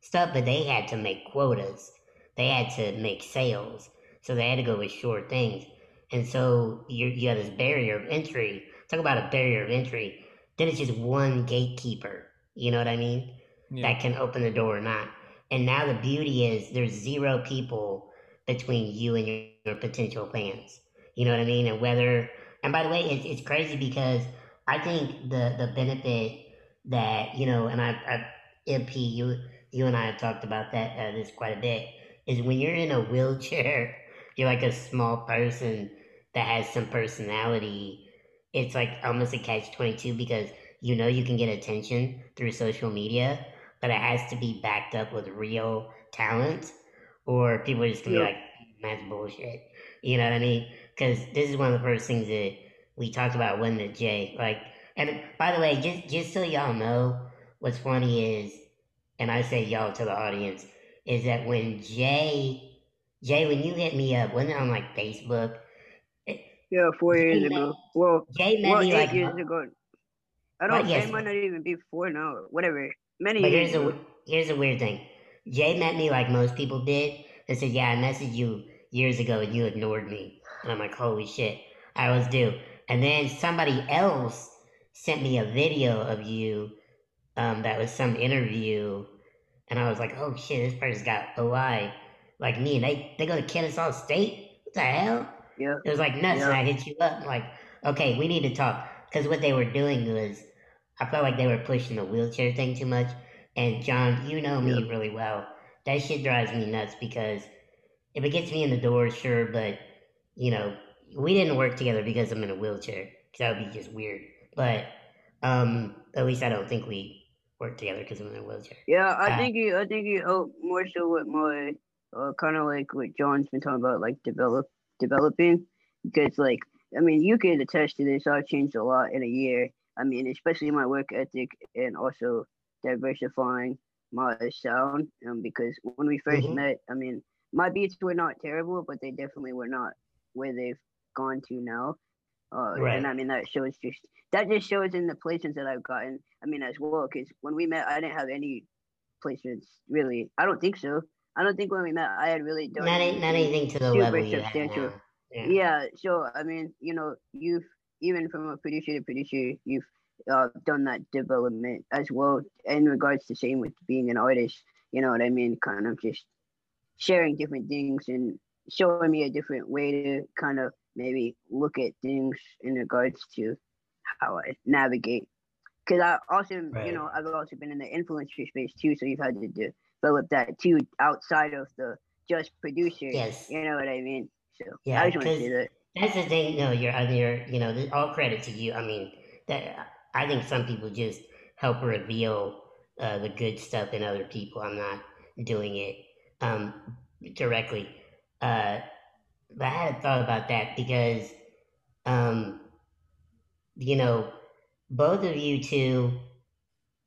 stuff, but they had to make quotas. They had to make sales. So they had to go with short things. And so you you have this barrier of entry. Talk about a barrier of entry. Then it's just one gatekeeper You know what I mean? Yeah. That can open the door or not. And now the beauty is there's zero people between you and your, your potential fans. You know what I mean? And whether, and by the way, it's, it's crazy because I think the, the benefit that, you know, and I, I MP, you, you and I have talked about that, uh, this quite a bit, is when you're in a wheelchair, you're like a small person that has some personality. It's like almost a catch 22 because you know you can get attention through social media, but it has to be backed up with real talent, or people just gonna Yeah. be like, that's bullshit. You know what I mean? Because this is one of the first things that we talked about when the Jay, like, and by the way, just just so y'all know, what's funny is, and I say y'all to the audience, is that when Jay, Jay, when you hit me up, wasn't it on like Facebook? Yeah, four Jay years met- ago. Well, Jay met well, me eight like, years ago. I don't. yes. It might not even be four now. Whatever. Many But years here's a here's a weird thing. Jay met me like most people did. They said, "Yeah, I messaged you years ago and you ignored me." And I'm like, "Holy shit, I was due." And then somebody else sent me a video of you. Um, that was some interview, and I was like, "Oh shit, this person's got OI like me." And they they go to Kennesaw State. What the hell? Yeah. It was like nuts, and I hit you up I'm like, okay, we need to talk because what they were doing was, I felt like they were pushing the wheelchair thing too much. And John, you know me really well. That shit drives me nuts because if it gets me in the door, sure, but you know, we didn't work together because I'm in a wheelchair. 'cause that would be just weird. But um, at least I don't think we worked together because I'm in a wheelchair. Yeah, I Uh, think you. I think you helped more so with my, uh, kind of like what John's been talking about, like develop developing, because like I mean, you can attest to this. I've changed a lot in a year. I mean, especially my work ethic and also diversifying my sound. Um, because when we 1st Mhm. met, I mean, my beats were not terrible, but they definitely were not where they've gone to now. Uh, Right. and I mean that shows just that just shows in the placements that I've gotten. I mean as well, because when we met, I didn't have any placements really. I don't think so. I don't think when we met, I had really done Not, a- not anything to the level substantial. Yeah. Yeah. So I mean, you know, you've even from a producer to producer, you've uh, done that development as well in regards to same with being an artist. You know what I mean? Kind of just sharing different things and showing me a different way to kind of maybe look at things in regards to how I navigate. Because I also, Right. you know, I've also been in the influencer space too, so you've had to develop that too outside of the just producer. Yes. You know what I mean? So Yeah, I just want to say that. That's the thing. No, you're, you're, you know, all credit to you. I mean, that I think some people just help reveal uh, the good stuff in other people. I'm not doing it um, directly, uh, but I had a thought about that because, um, you know, both of you two.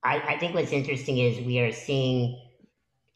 I, I think what's interesting is we are seeing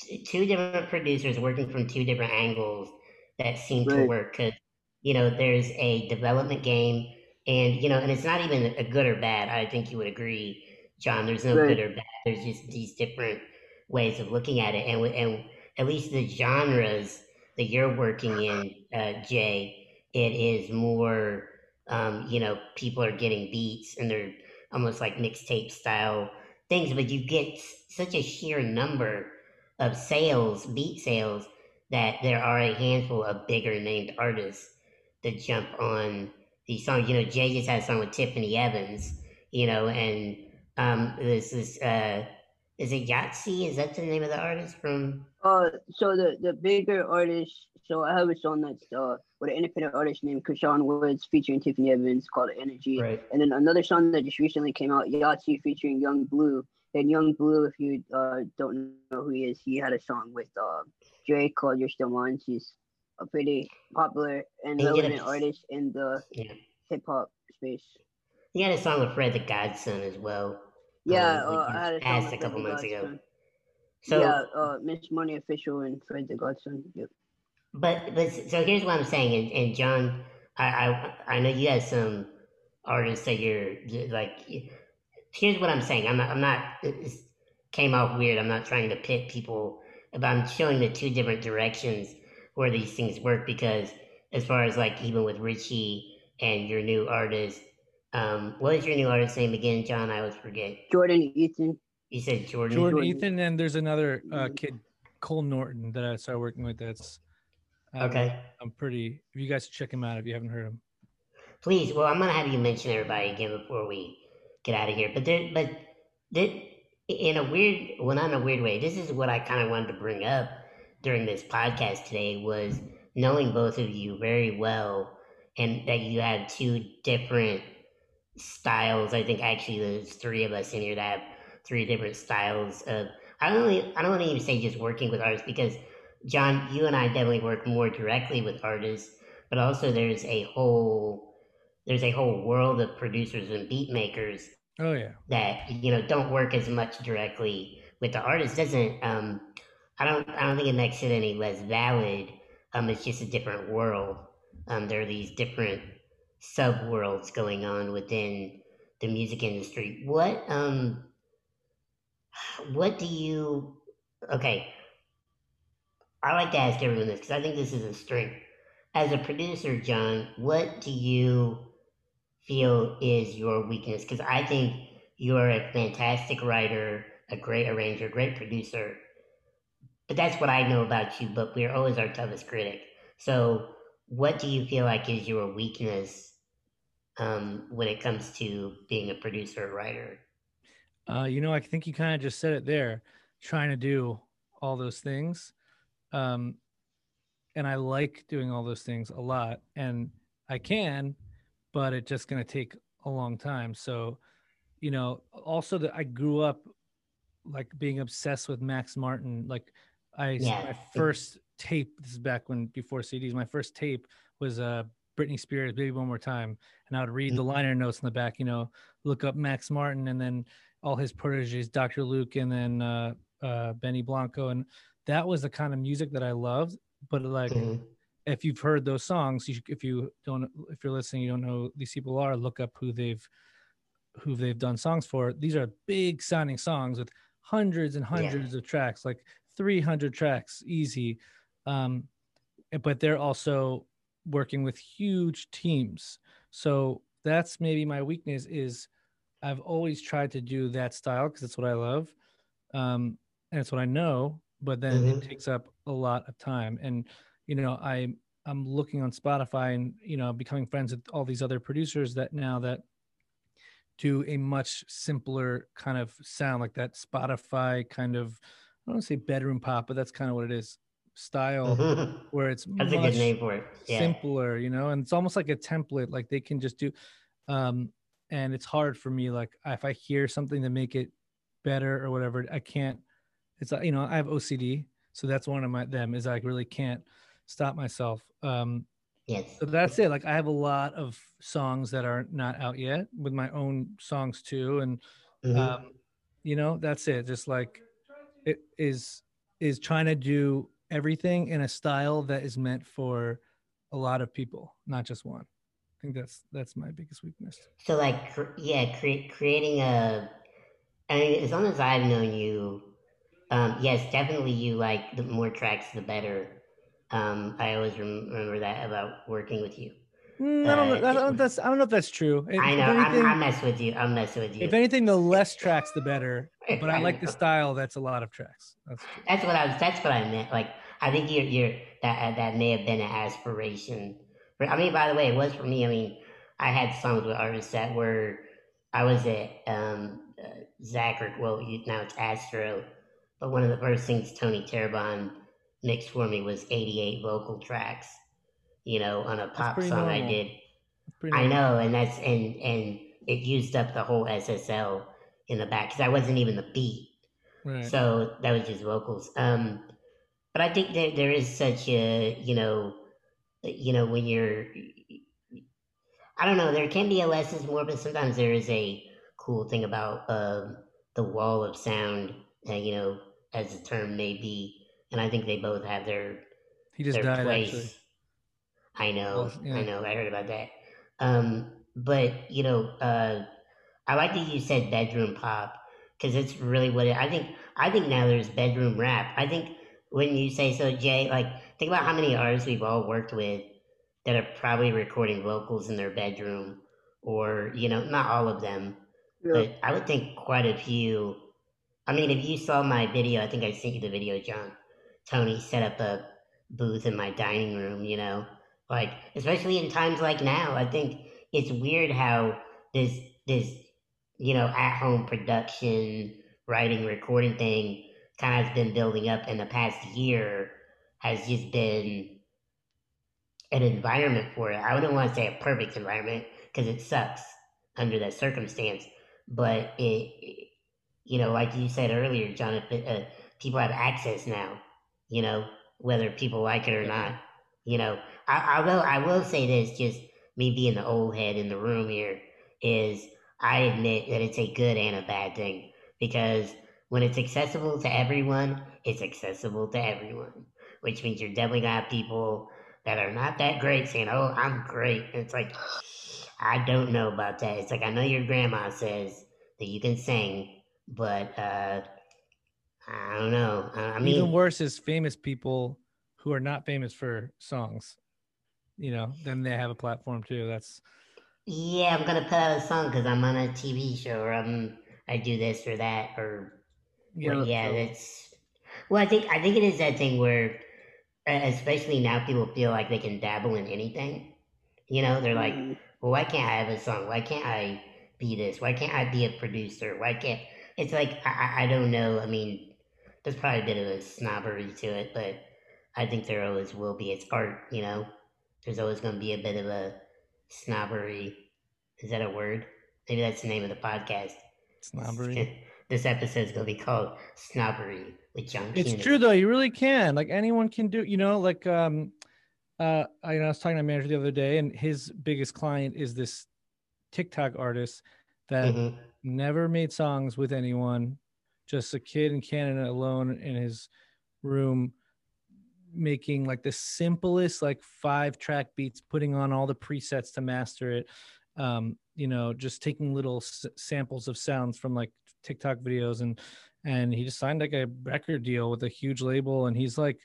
t- two different producers working from two different angles that seem to work because you know there's a development game and you know and it's not even a good or bad i think you would agree john there's no Right. good or bad there's just these different ways of looking at it and and at least the genres that you're working in uh, jay it is more um, you know people are getting beats and they're almost like mixtape style things but you get such a sheer number of sales beat sales that there are a handful of bigger named artists that jump on these songs. You know, Jay just had a song with Tiffany Evans, you know, and um this is uh is it Yahtzee? Is that the name of the artist from Uh, so the the bigger artist, So I have a song that's uh with an independent artist named Krishan Woods featuring Tiffany Evans called Energy. Right. And then another song that just recently came out, Yahtzee featuring Young Blue. And Young Blue, if you uh, don't know who he is, he had a song with uh, Drake called You're Still Mine. She's a pretty popular and He did a relevant artist in the Yeah. hip hop space. He had a song with Fred the Godson as well. Yeah, Um, uh, I had a song with a couple Fred months ago. Godson. So yeah, uh, Miss Money Official and Fred the Godson. Yep. But but so here's what I'm saying, and, and John, I, I I know you have some artists that you're like. Here's what I'm saying. I'm not. I'm not. This came off weird. I'm not trying to pit people, but I'm showing the two different directions where these things work because as far as like even with Richie and your new artist, um, what is your new artist name again, John? I always forget. Jordan Ethan. You said Jordan. Jordan, Ethan, and there's another uh, kid, Cole Norton, that I started working with. That's um, Okay. I'm pretty. If you guys check him out, if you haven't heard him. Please, well, I'm gonna have you mention everybody again before we get out of here. But there, but that in a weird, well, not in a weird way. This is what I kind of wanted to bring up during this podcast today was knowing both of you very well, and that you have two different styles. I think actually there's three of us in here that have three different styles of. I don't. Really, I don't want to even say just working with artists because John, you and I definitely work more directly with artists, but also there's a whole there's a whole world of producers and beat makers Oh yeah. that you know don't work as much directly with the artist doesn't um i don't i don't think it makes it any less valid. Um it's just a different world. Um there are these different sub worlds going on within the music industry. What um what do you okay. I like to ask everyone this because i think this is a strength. As a producer john what do you feel is your weakness? Because I think you're a fantastic writer, a great arranger, great producer. But that's what I know about you, but we're always our toughest critic. So, what do you feel like is your weakness um, when it comes to being a producer or writer? Uh, you know, I think you kind of just said it there, trying to do all those things. Um, and I like doing all those things a lot, and I can, but it's just going to take a long time. So, you know, also that I grew up like being obsessed with Max Martin. Like, I Yeah. my first tape. This is back when before CDs. My first tape was uh Britney Spears, "Baby One More Time," and I would read the liner notes in the back. You know, look up Max Martin, and then all his proteges, Dr. Luke, and then uh, uh, Benny Blanco, and that was the kind of music that I loved. But like, Mhm. if you've heard those songs, you should, if you don't, if you're listening, you don't know who these people are, look up who they've, who they've done songs for. These are big sounding songs with hundreds and hundreds of tracks, like 300 tracks, easy. Um, but they're also working with huge teams. So that's maybe my weakness is I've always tried to do that style because it's what I love. Um, and it's what I know, but then it Mhm. takes up a lot of time. And, you know, I, I'm looking on Spotify and, you know, becoming friends with all these other producers that now that do a much simpler kind of sound like that Spotify kind of, I don't want to say bedroom pop, but that's kind of what it is style Mhm. where it's That's a much good name for it. Yeah. simpler, you know, and it's almost like a template, like they can just do. Um, and it's hard for me, like if I hear something to make it better or whatever, I can't. It's like you know, I have OCD, so that's one of my them is I really can't stop myself. Um, Yes. so that's it. Like I have a lot of songs that are not out yet with my own songs too, and Mhm. um, you know that's it just like it is is trying to do everything in a style that is meant for a lot of people not just one i think that's that's my biggest weakness So like yeah, cre- creating a. I mean, as long as I've known you, um, yes, definitely you like the more tracks the better. Um, I always rem- remember that about working with you. Mm, I, don't know, Uh, I, don't, that's, I don't know if that's true If- I know. anything, I'm, I'm messing with you. I'm messing with you. if anything the less tracks the better but i like the style that's a lot of tracks that's true. That's what I was. That's what I meant. Like I think you're. You're that. That may have been an aspiration. But I mean, by the way, it was for me. I mean, I had songs with artists that were. I was at um, uh, Zach or well, you, now it's Astro, but one of the first things Tony Terrebonne mixed for me was 88 vocal tracks. You know, on a pop song I did. I know, and that's and and it used up the whole SSL in the back because I wasn't even the beat. right So that was just vocals. Um, but I think there there is such a you know, you know when you're, I don't know, there can be a less is more, but sometimes there is a cool thing about uh, the wall of sound, uh, you know, as the term may be, and I think they both have their he just their died place. actually I know, yeah. I know, I heard about that. Um, but you know, uh, I like that you said bedroom pop because it's really what it, I think. I think now there's bedroom rap. I think when you say so, Jay, like think about how many artists we've all worked with that are probably recording vocals in their bedroom, or you know, not all of them, Yeah. but I would think quite a few I mean, if you saw my video, I think I sent you the video, John. Tony set up a booth in my dining room, you know, like especially in times like now. I think it's weird how this this you know at home production, writing, recording thing kind of has been building up in the past year has just been an environment for it. I wouldn't want to say a perfect environment because it sucks under that circumstance, but it, you know, like you said earlier, Jonathan, uh, people have access now, you know, whether people like it or not. You know, I, I will, I will say this, just me being the old head in the room here, is I admit that it's a good and a bad thing because when it's accessible to everyone, it's accessible to everyone, which means you're definitely gonna have people that are not that great saying, "Oh, I'm great." And it's like, I don't know about that. It's like I know your grandma says that you can sing, but uh, I don't know. I mean, even worse is famous people who are not famous for songs. You know, then they have a platform too. That's yeah. I'm gonna put out a song because I'm on a TV show or I'm I do this or that or yeah. yeah, that's well. I think I think it is that thing where, especially now, people feel like they can dabble in anything. You know, they're like, mm-hmm. well, why can't I have a song? Why can't I be this? Why can't I be a producer? Why can't? It's like I, I don't know. I mean, there's probably a bit of a snobbery to it, but I think there always will be. It's art, you know. There's always going to be a bit of a snobbery. Is that a word? Maybe that's the name of the podcast. Snobbery. This episode is going to be called Snobbery with John. It's true though. You really can. Like anyone can do. You know, like um, uh, I, you know, I was talking to a manager the other day, and his biggest client is this TikTok artist that mm-hmm. never made songs with anyone, just a kid in Canada alone in his room making like the simplest like five track beats putting on all the presets to master it um you know just taking little s- samples of sounds from like tiktok videos and and he just signed like a record deal with a huge label and he's like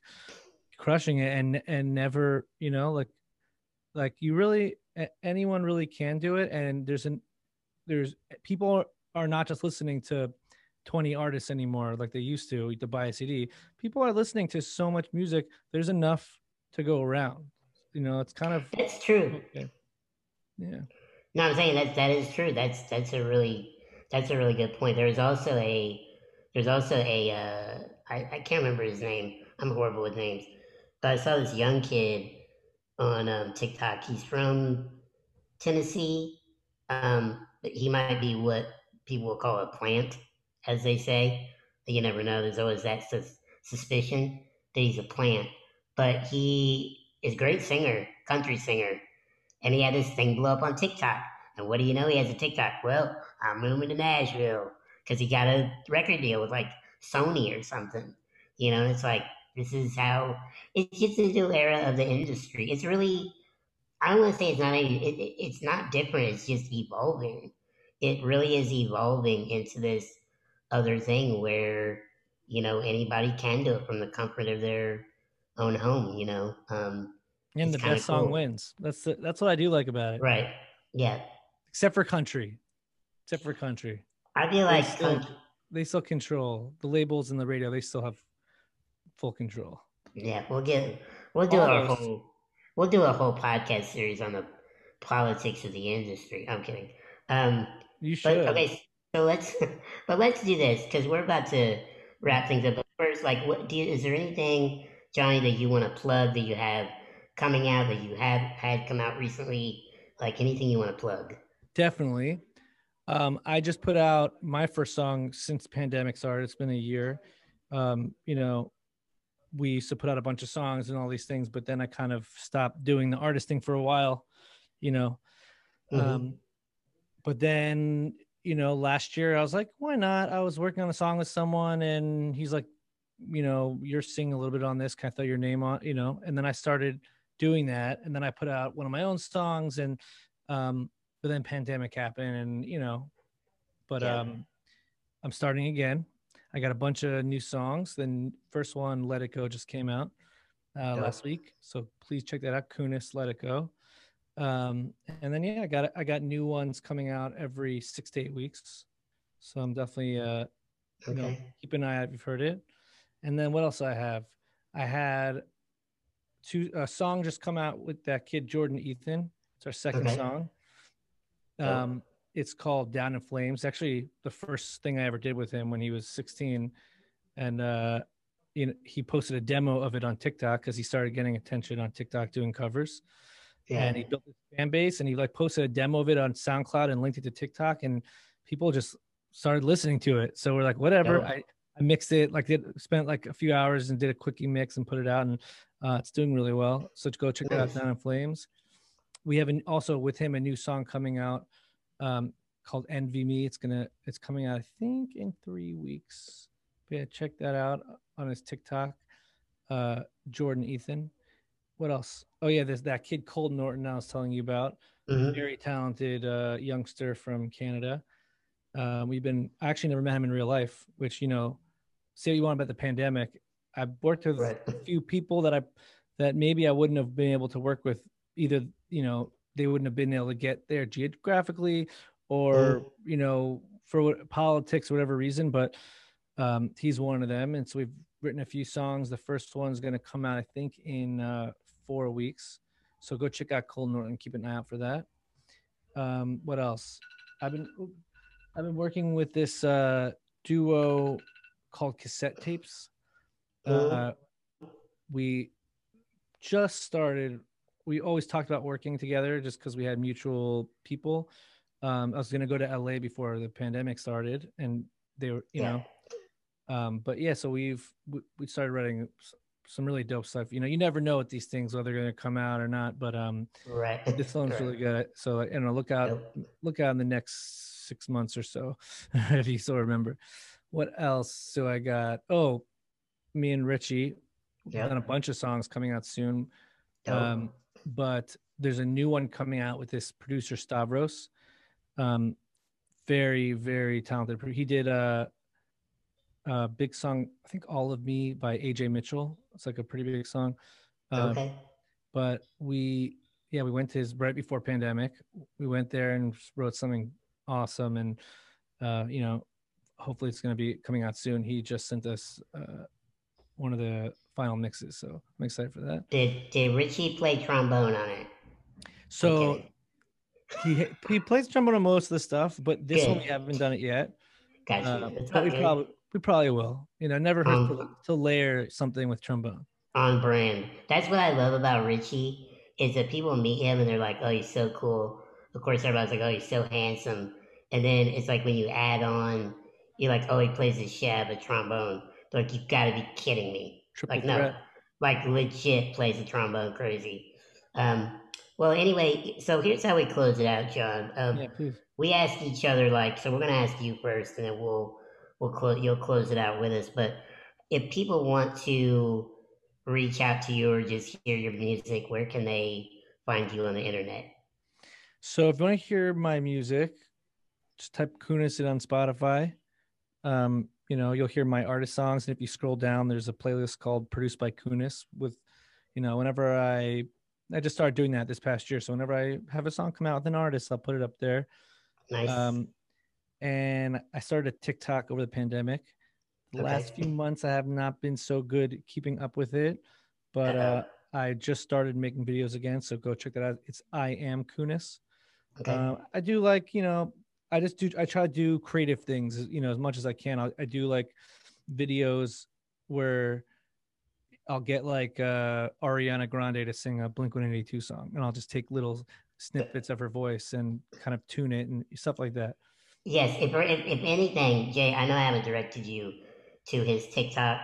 crushing it and and never you know like like you really anyone really can do it and there's an there's people are not just listening to 20 artists anymore like they used to to buy a cd people are listening to so much music there's enough to go around. You know it's kind of that's true. Okay. yeah. No i'm saying that that is true. That's that's a really that's a really good point. There's also a there's also a uh I, I can't remember his name. I'm horrible with names. But i saw this young kid on um, tiktok. He's from tennessee. Um he might be what people will call a plant as they say. You never know. There's always that sus- suspicion that he's a plant. But he is a great singer, country singer. And he had this thing blow up on TikTok. And what do you know? He has a TikTok. Well, I'm moving to Nashville because he got a record deal with like Sony or something. You know, it's like, this is how it's just a new era of the industry. It's really, I don't want to say it's not, a, it, it's not different. It's just evolving. It really is evolving into this other thing where you know anybody can do it from the comfort of their own home you know um and the best cool. song wins. That's the, that's what i do like about it. Right. Yeah. Except for country. Except for country. I feel like they still, they still control. The labels and the radio they still have full control. Yeah we'll get we'll do our whole we'll do a whole podcast series on the politics of the industry. I'm kidding. Um you should. but, okay so let's, but let's do this because we're about to wrap things up. But first, like, what do you, is there anything, Johnny, that you want to plug that you have coming out that you have had come out recently? Like anything you want to plug? Definitely. Um, I just put out my first song since pandemic started. It's been a year. Um, you know, we used to put out a bunch of songs and all these things, but then I kind of stopped doing the artist thing for a while, you know. Mm-hmm. Um, but then you know, last year I was like, why not? I was working on a song with someone and he's like, you know, you're singing a little bit on this. Can I throw your name on, you know? And then I started doing that. And then I put out one of my own songs and, um, but then pandemic happened and, you know, but, yeah. um, I'm starting again. I got a bunch of new songs. Then first one, Let It Go just came out, uh, last week. So please check that out. Kunis, Let It Go um and then yeah i got i got new ones coming out every six to eight weeks so i'm definitely uh You know, keep an eye out if you've heard it. And then what else I have? I had two a song just come out with that kid Jordan Ethan. It's our second Okay. song. Dope. Um, it's called Down in Flames. Actually, the first thing I ever did with him when he was 16, and uh, you know, he posted a demo of it on TikTok because he started getting attention on TikTok doing covers Yeah. and he built his fan base and he like posted a demo of it on SoundCloud and linked it to TikTok and people just started listening to it. So we're like, whatever. Dope. I, I mixed it, like did spent like a few hours and did a quickie mix and put it out and uh, it's doing really well. So go check it out Nice. Down in Flames. We have an, also with him a new song coming out um, called Envy Me. It's gonna it's coming out I think in three weeks. Yeah, check that out on his TikTok. Uh, Jordan Ethan. What else? Oh yeah, there's that kid Cole Norton I was telling you about. Mhm. Very talented uh, youngster from Canada. Uh, we've been I actually never met him in real life, which you know, say what you want about the pandemic. I've worked with Right. a few people that I that maybe I wouldn't have been able to work with either, you know, they wouldn't have been able to get there geographically or, you know, for what politics, whatever reason, but um, he's one of them. And so we've written a few songs. The first one's going to come out, I think, in uh, four weeks. So go check out Cole Norton. Keep an eye out for that. Um, what else? I've been I've been working with this uh, duo called Cassette Tapes. Uh, we just started. We always talked about working together just because we had mutual people. Um, I was going to go to LA before the pandemic started, and they were, you Yeah. know, um, but yeah, so we've we, we started writing some really dope stuff. You know, you never know with these things whether they're going to come out or not, but um, Right. this one's really good. So you know, look out, Dope. look out in the next six months or so, if you still remember. What else do I got? Oh, me and Richie Yep. done a bunch of songs coming out soon. Dope. Um, but there's a new one coming out with this producer Stavros. Um, very very talented. He did a a big song, I think "All of Me" by AJ Mitchell. It's like a pretty big song. Um, okay. but we yeah we went to his right before pandemic we went there and wrote something awesome and uh you know hopefully it's going to be coming out soon he just sent us uh one of the final mixes so i'm excited for that Did Did Richie play trombone on it? so Okay. he he plays trombone on most of the stuff but this one we haven't done it yet Gotcha. uh, but we probably we probably will you know never hurts to, Um, to layer something with trombone on brand. That's what I love about Richie is that people meet him and they're like, "Oh, he's so cool." Of course, everybody's like, "Oh, he's so handsome," and then it's like when you add on, you're like, "Oh, he plays the shab a trombone." They're like, "You got to be kidding me!" triple Like no, like legit plays the trombone crazy. Um, well, anyway, so here's how we close it out, John. Um, yeah please we asked each other like so we're gonna ask you first and then we'll we'll close you'll close it out with us but if people want to reach out to you or just hear your music where can they find you on the internet So if you want to hear my music, just type Kunis in on Spotify. Um, you know, you'll hear my artist songs. And if you scroll down, there's a playlist called Produced by Kunis with, you know, whenever I I just started doing that this past year. So whenever I have a song come out with an artist, I'll put it up there. nice Um, and I started a TikTok over the pandemic. The Okay. last few months I have not been so good keeping up with it, but Uh-oh. uh, I just started making videos again. So go check that out. It's I am Kunis. okay Uh, I do like you know I just do I try to do creative things you know as much as I can. I, I do like videos where I'll get like uh, Ariana Grande to sing a Blink One Eighty Two song, and I'll just take little snippets of her voice and kind of tune it and stuff like that. Yes if, if if anything jay i know i haven't directed you to his tiktok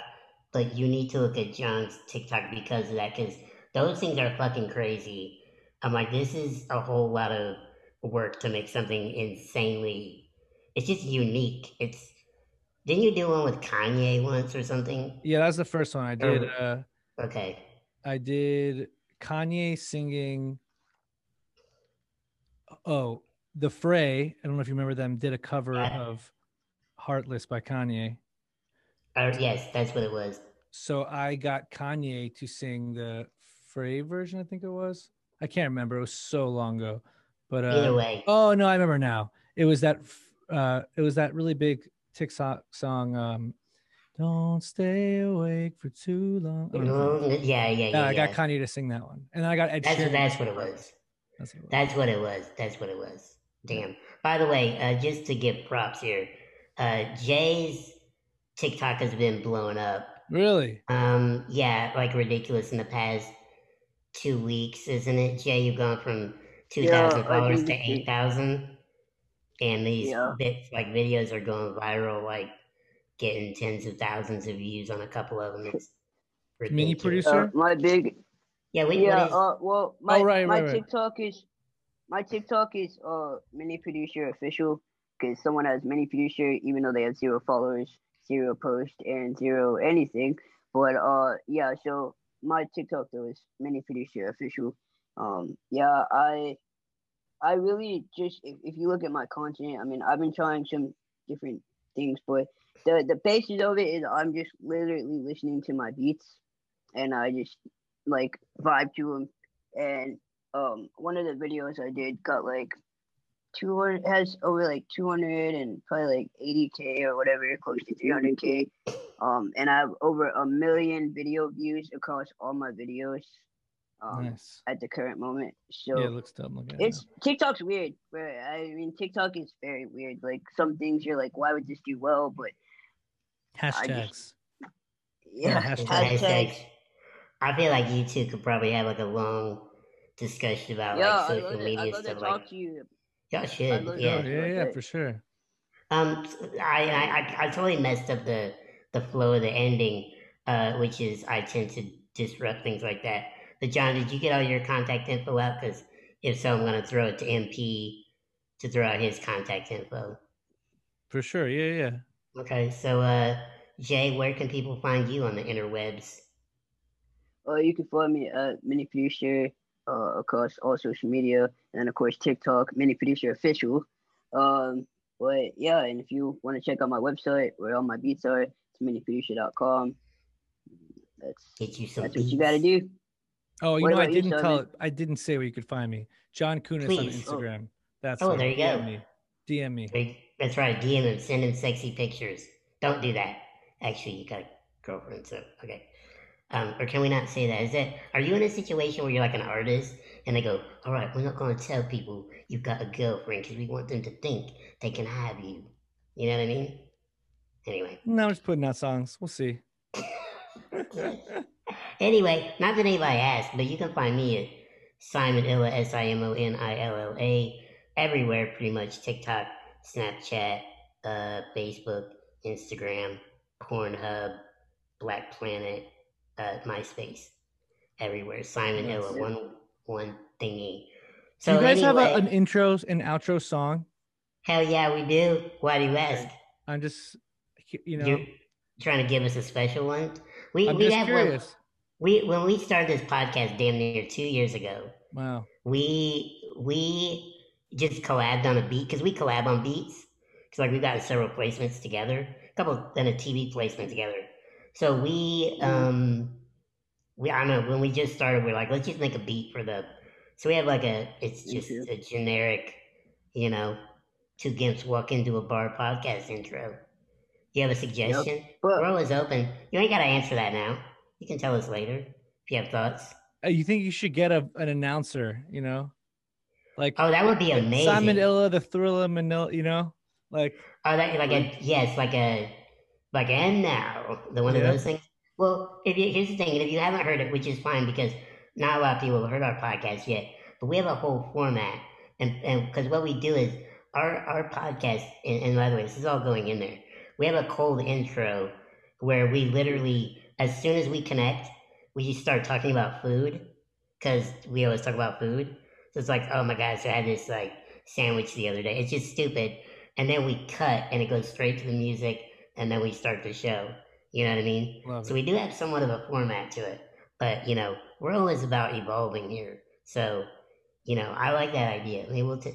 but you need to look at john's tiktok because of that because those things are fucking crazy i'm like this is a whole lot of work to make something insanely it's just unique it's didn't you do one with kanye once or something Yeah, that was the first one I did. Oh. Uh, okay I did Kanye singing. Oh, the Fray. I don't know if you remember them. Did a cover Yeah. of "Heartless" by Kanye. or yes that's what it was So I got Kanye to sing the Fray version. I think it was. I can't remember. It was so long ago. But uh, either way oh no, I remember now. It was that. Uh, it was that really big TikTok song. Um, don't stay awake for too long. I don't know if you know. Mm, Yeah, yeah, yeah. No, I got. Kanye to sing that one, and then I got Ed That's Sheeran. that's what it was. That's what it was. That's what it was. That's what it was. Damn. By the way, uh, just to give props here, uh, Jay's TikTok has been blowing up. Really? Um, yeah, like ridiculous in the past two weeks, isn't it? Jay, you've gone from two thousand Yeah, followers to eight thousand, and these Yeah. bits like videos are going viral, like getting tens of thousands of views on a couple of them. It's Mini producer? Uh, my big Yeah, wait, yeah. what is? Uh, well, my Oh, right, my right, right. TikTok is my TikTok is uh mini producer official because someone has mini producer even though they have zero followers, zero post, and zero anything. But uh, yeah. So my TikTok though is mini producer official. Um, yeah, I I really just if, if you look at my content, I mean, I've been trying some different things, but the the basis of it is I'm just literally listening to my beats, and I just like vibe to them. And um, one of the videos I did got like 200 has over like 200 and probably like 80k or whatever, close to 300k. Um, and I have over a million video views across all my videos. Um, nice. at the current moment. So yeah, it looks dumb. Look at it it's TikTok's weird. But I mean, TikTok is very weird. Like some things you're like, why would this do well? But hashtags. just- Yeah, yeah, hashtags. Hashtags. I feel like you two could probably have like a long discussion about Yeah, like social I media love to stuff. talk Like to you. y'all should, love yeah. Yeah, yeah, for sure. Um, I, I I I totally messed up the the flow of the ending, uh, which is I tend to disrupt things like that. But John, did you get all your contact info out? Because if so, I'm gonna throw it to MP to throw out his contact info. For sure. Yeah, yeah. Okay, so uh, Jay, where can people find you on the interwebs? Uh, you can find me at Mini Producer uh, across all social media, and of course TikTok, Mini Producer Official. Um, but yeah, and if you want to check out my website where all my beats are, it's miniproducer.com. That's Get you some. that's what you got to do. Oh, you What know, I didn't tell it. I didn't say where you could find me. John Kunis on Please. Oh. Instagram. That's Oh, there you DM go. Me. DM me. That's right. DM him. Send him sexy pictures. Don't do that. Actually, you got a girlfriend, so okay. Um, or can we not say that? Is that are you in a situation where you're like an artist and they go, "All right, we're not going to tell people you've got a girlfriend because we want them to think they can have you." You know what I mean? Anyway, No, I'm just putting out songs. We'll see. anyway, not that anybody asked, but you can find me at Simon Illa S I M O N I L L A everywhere, pretty much TikTok, Snapchat, uh, Facebook, Instagram, Pornhub, Black Planet, uh, MySpace, everywhere. Simon. Illa, one one thingy. Do you guys have a, an intros and outro song? Hell yeah, we do. Why do you ask? I'm just, you know, You're trying to give us a special one? We I'm we have one. We when we started this podcast damn near two years ago, Wow. we we just collabed on a beat because we collab on beats. Because like we've got several placements together, a couple then a TV placement together. So we um we I don't know when we just started, we're like let's just make a beat for the. So we have like a it's just a generic, you know, two gimps walk into a bar podcast intro. You have a suggestion? We're But always open. You ain't got to answer that now. You can tell us later if you have thoughts. Uh, You think you should get a an announcer? You know, like Oh, that would be amazing. Simon Illa, the Thriller Manila. You know, like Oh, that like a yes, like a like and now the one Yeah. of those things. Well, if you, here's the thing, and if you haven't heard it, which is fine because not a lot of people have heard our podcast yet, but we have a whole format, and and because what we do is our our podcast, and, and by the way, this is all going in there. We have a cold intro where we literally, as soon as we connect, we just start talking about food because we always talk about food. So it's like, oh my gosh, I had this like sandwich the other day. It's just stupid and then we cut and it goes straight to the music and then we start the show you know what i mean love so it. we do have somewhat of a format to it but you know we're always about evolving here so you know i like that idea maybe we'll t-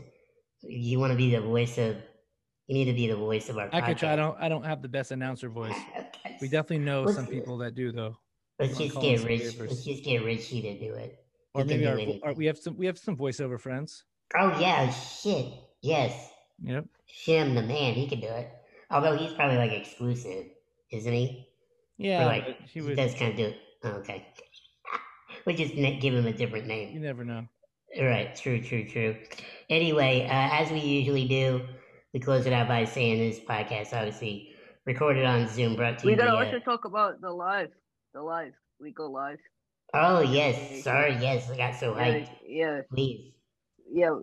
you want to be the voice of you need to be the voice of our I could try. I don't. I don't have the best announcer voice. Okay. We definitely know Let's- some people that do though. let's just get rich let's just get richie to do it Or He maybe our, our we have some we have some voiceover friends. oh yeah shit yes Yep. Shim the man, he can do it. Although he's probably like exclusive, isn't he? Yeah, Or, like but he he was. does kind of do. Oh, okay. we just give him a different name. You never know. Right, true, true, true. Anyway, uh, as we usually do, we close it out by saying this podcast, obviously, recorded on Zoom, brought to We you gotta via- also talk about the live. The live. We go live. Oh, yes, sorry, yes, I got so Yeah, hyped. yeah, Please. yeah.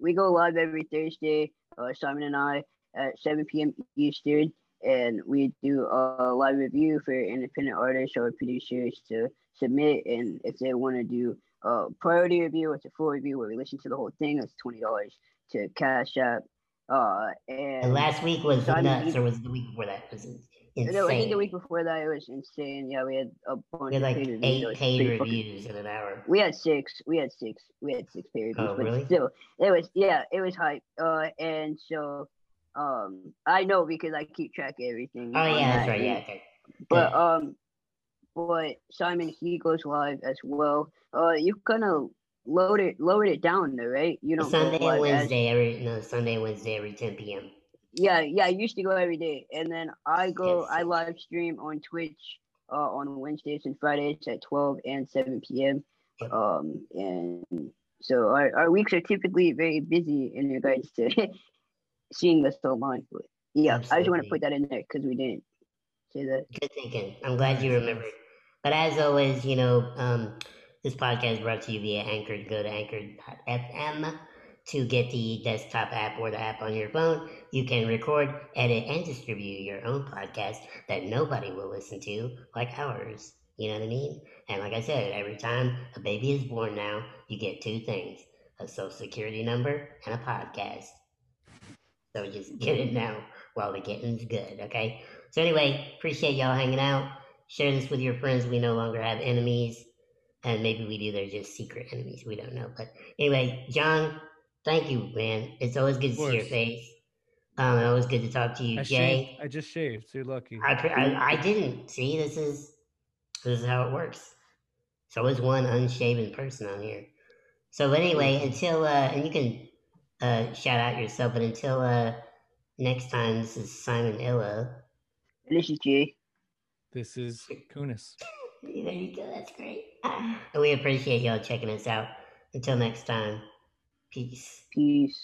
We go live every Thursday. Uh, Simon and I at 7 p.m. Eastern, and we do a live review for independent artists or producers to submit. And if they want to do a priority review, it's a full review where we listen to the whole thing. It's twenty dollars to Cash App. Uh, and, And last week was Simon, nuts, you- or was the week before that? It was insane. no, I think the week before that it was insane. Yeah, we had a bunch we had of like reviews. Eight was paid pretty fucking reviews in an hour. We had six. We had six. We had six paid reviews, Oh, but really? still, it was yeah, it was hype. Uh, and so, um, I know because I keep track of everything. Oh, yeah, that's right, yeah, okay. But um, but Simon he goes live as well. Uh, you kind of load it, lowered it down though, right? You don't Sunday and live as- Wednesday, every, no, Sunday Wednesday, every 10 p.m. yeah, yeah. I used to go every day, and then I go. Yes. I live stream on Twitch uh, on Wednesdays and Fridays at twelve and seven p.m. Yep. Um, and so our, our weeks are typically very busy in regards to seeing us online. But yeah, I just want to put that in there because we didn't say that. Good thinking. I'm glad you remembered. But as always, you know, um, this podcast is brought to you via Anchor. Go to anchor.fm to get the desktop app or the app on your phone. You can record, edit, and distribute your own podcast that nobody will listen to, like ours. You know what I mean? And like I said, every time a baby is born now, you get two things a social security number and a podcast. So just get it now while the getting's good, okay? So anyway, appreciate y'all hanging out. Share this with your friends. We no longer have enemies. And maybe we do, they're just secret enemies. We don't know. But anyway, John, thank you, man. It's always good to see your face. Um, always good to talk to you, I Jay. shaved. I just shaved. So you're lucky. I, I I didn't see this is this is how it works. So is one unshaven person on here. So anyway, until uh, and you can uh shout out yourself, but until uh next time, this is Simon Illa. And this is Jay. This is Kunis. There you go. That's great. And we appreciate y'all checking us out. Until next time, peace. Peace.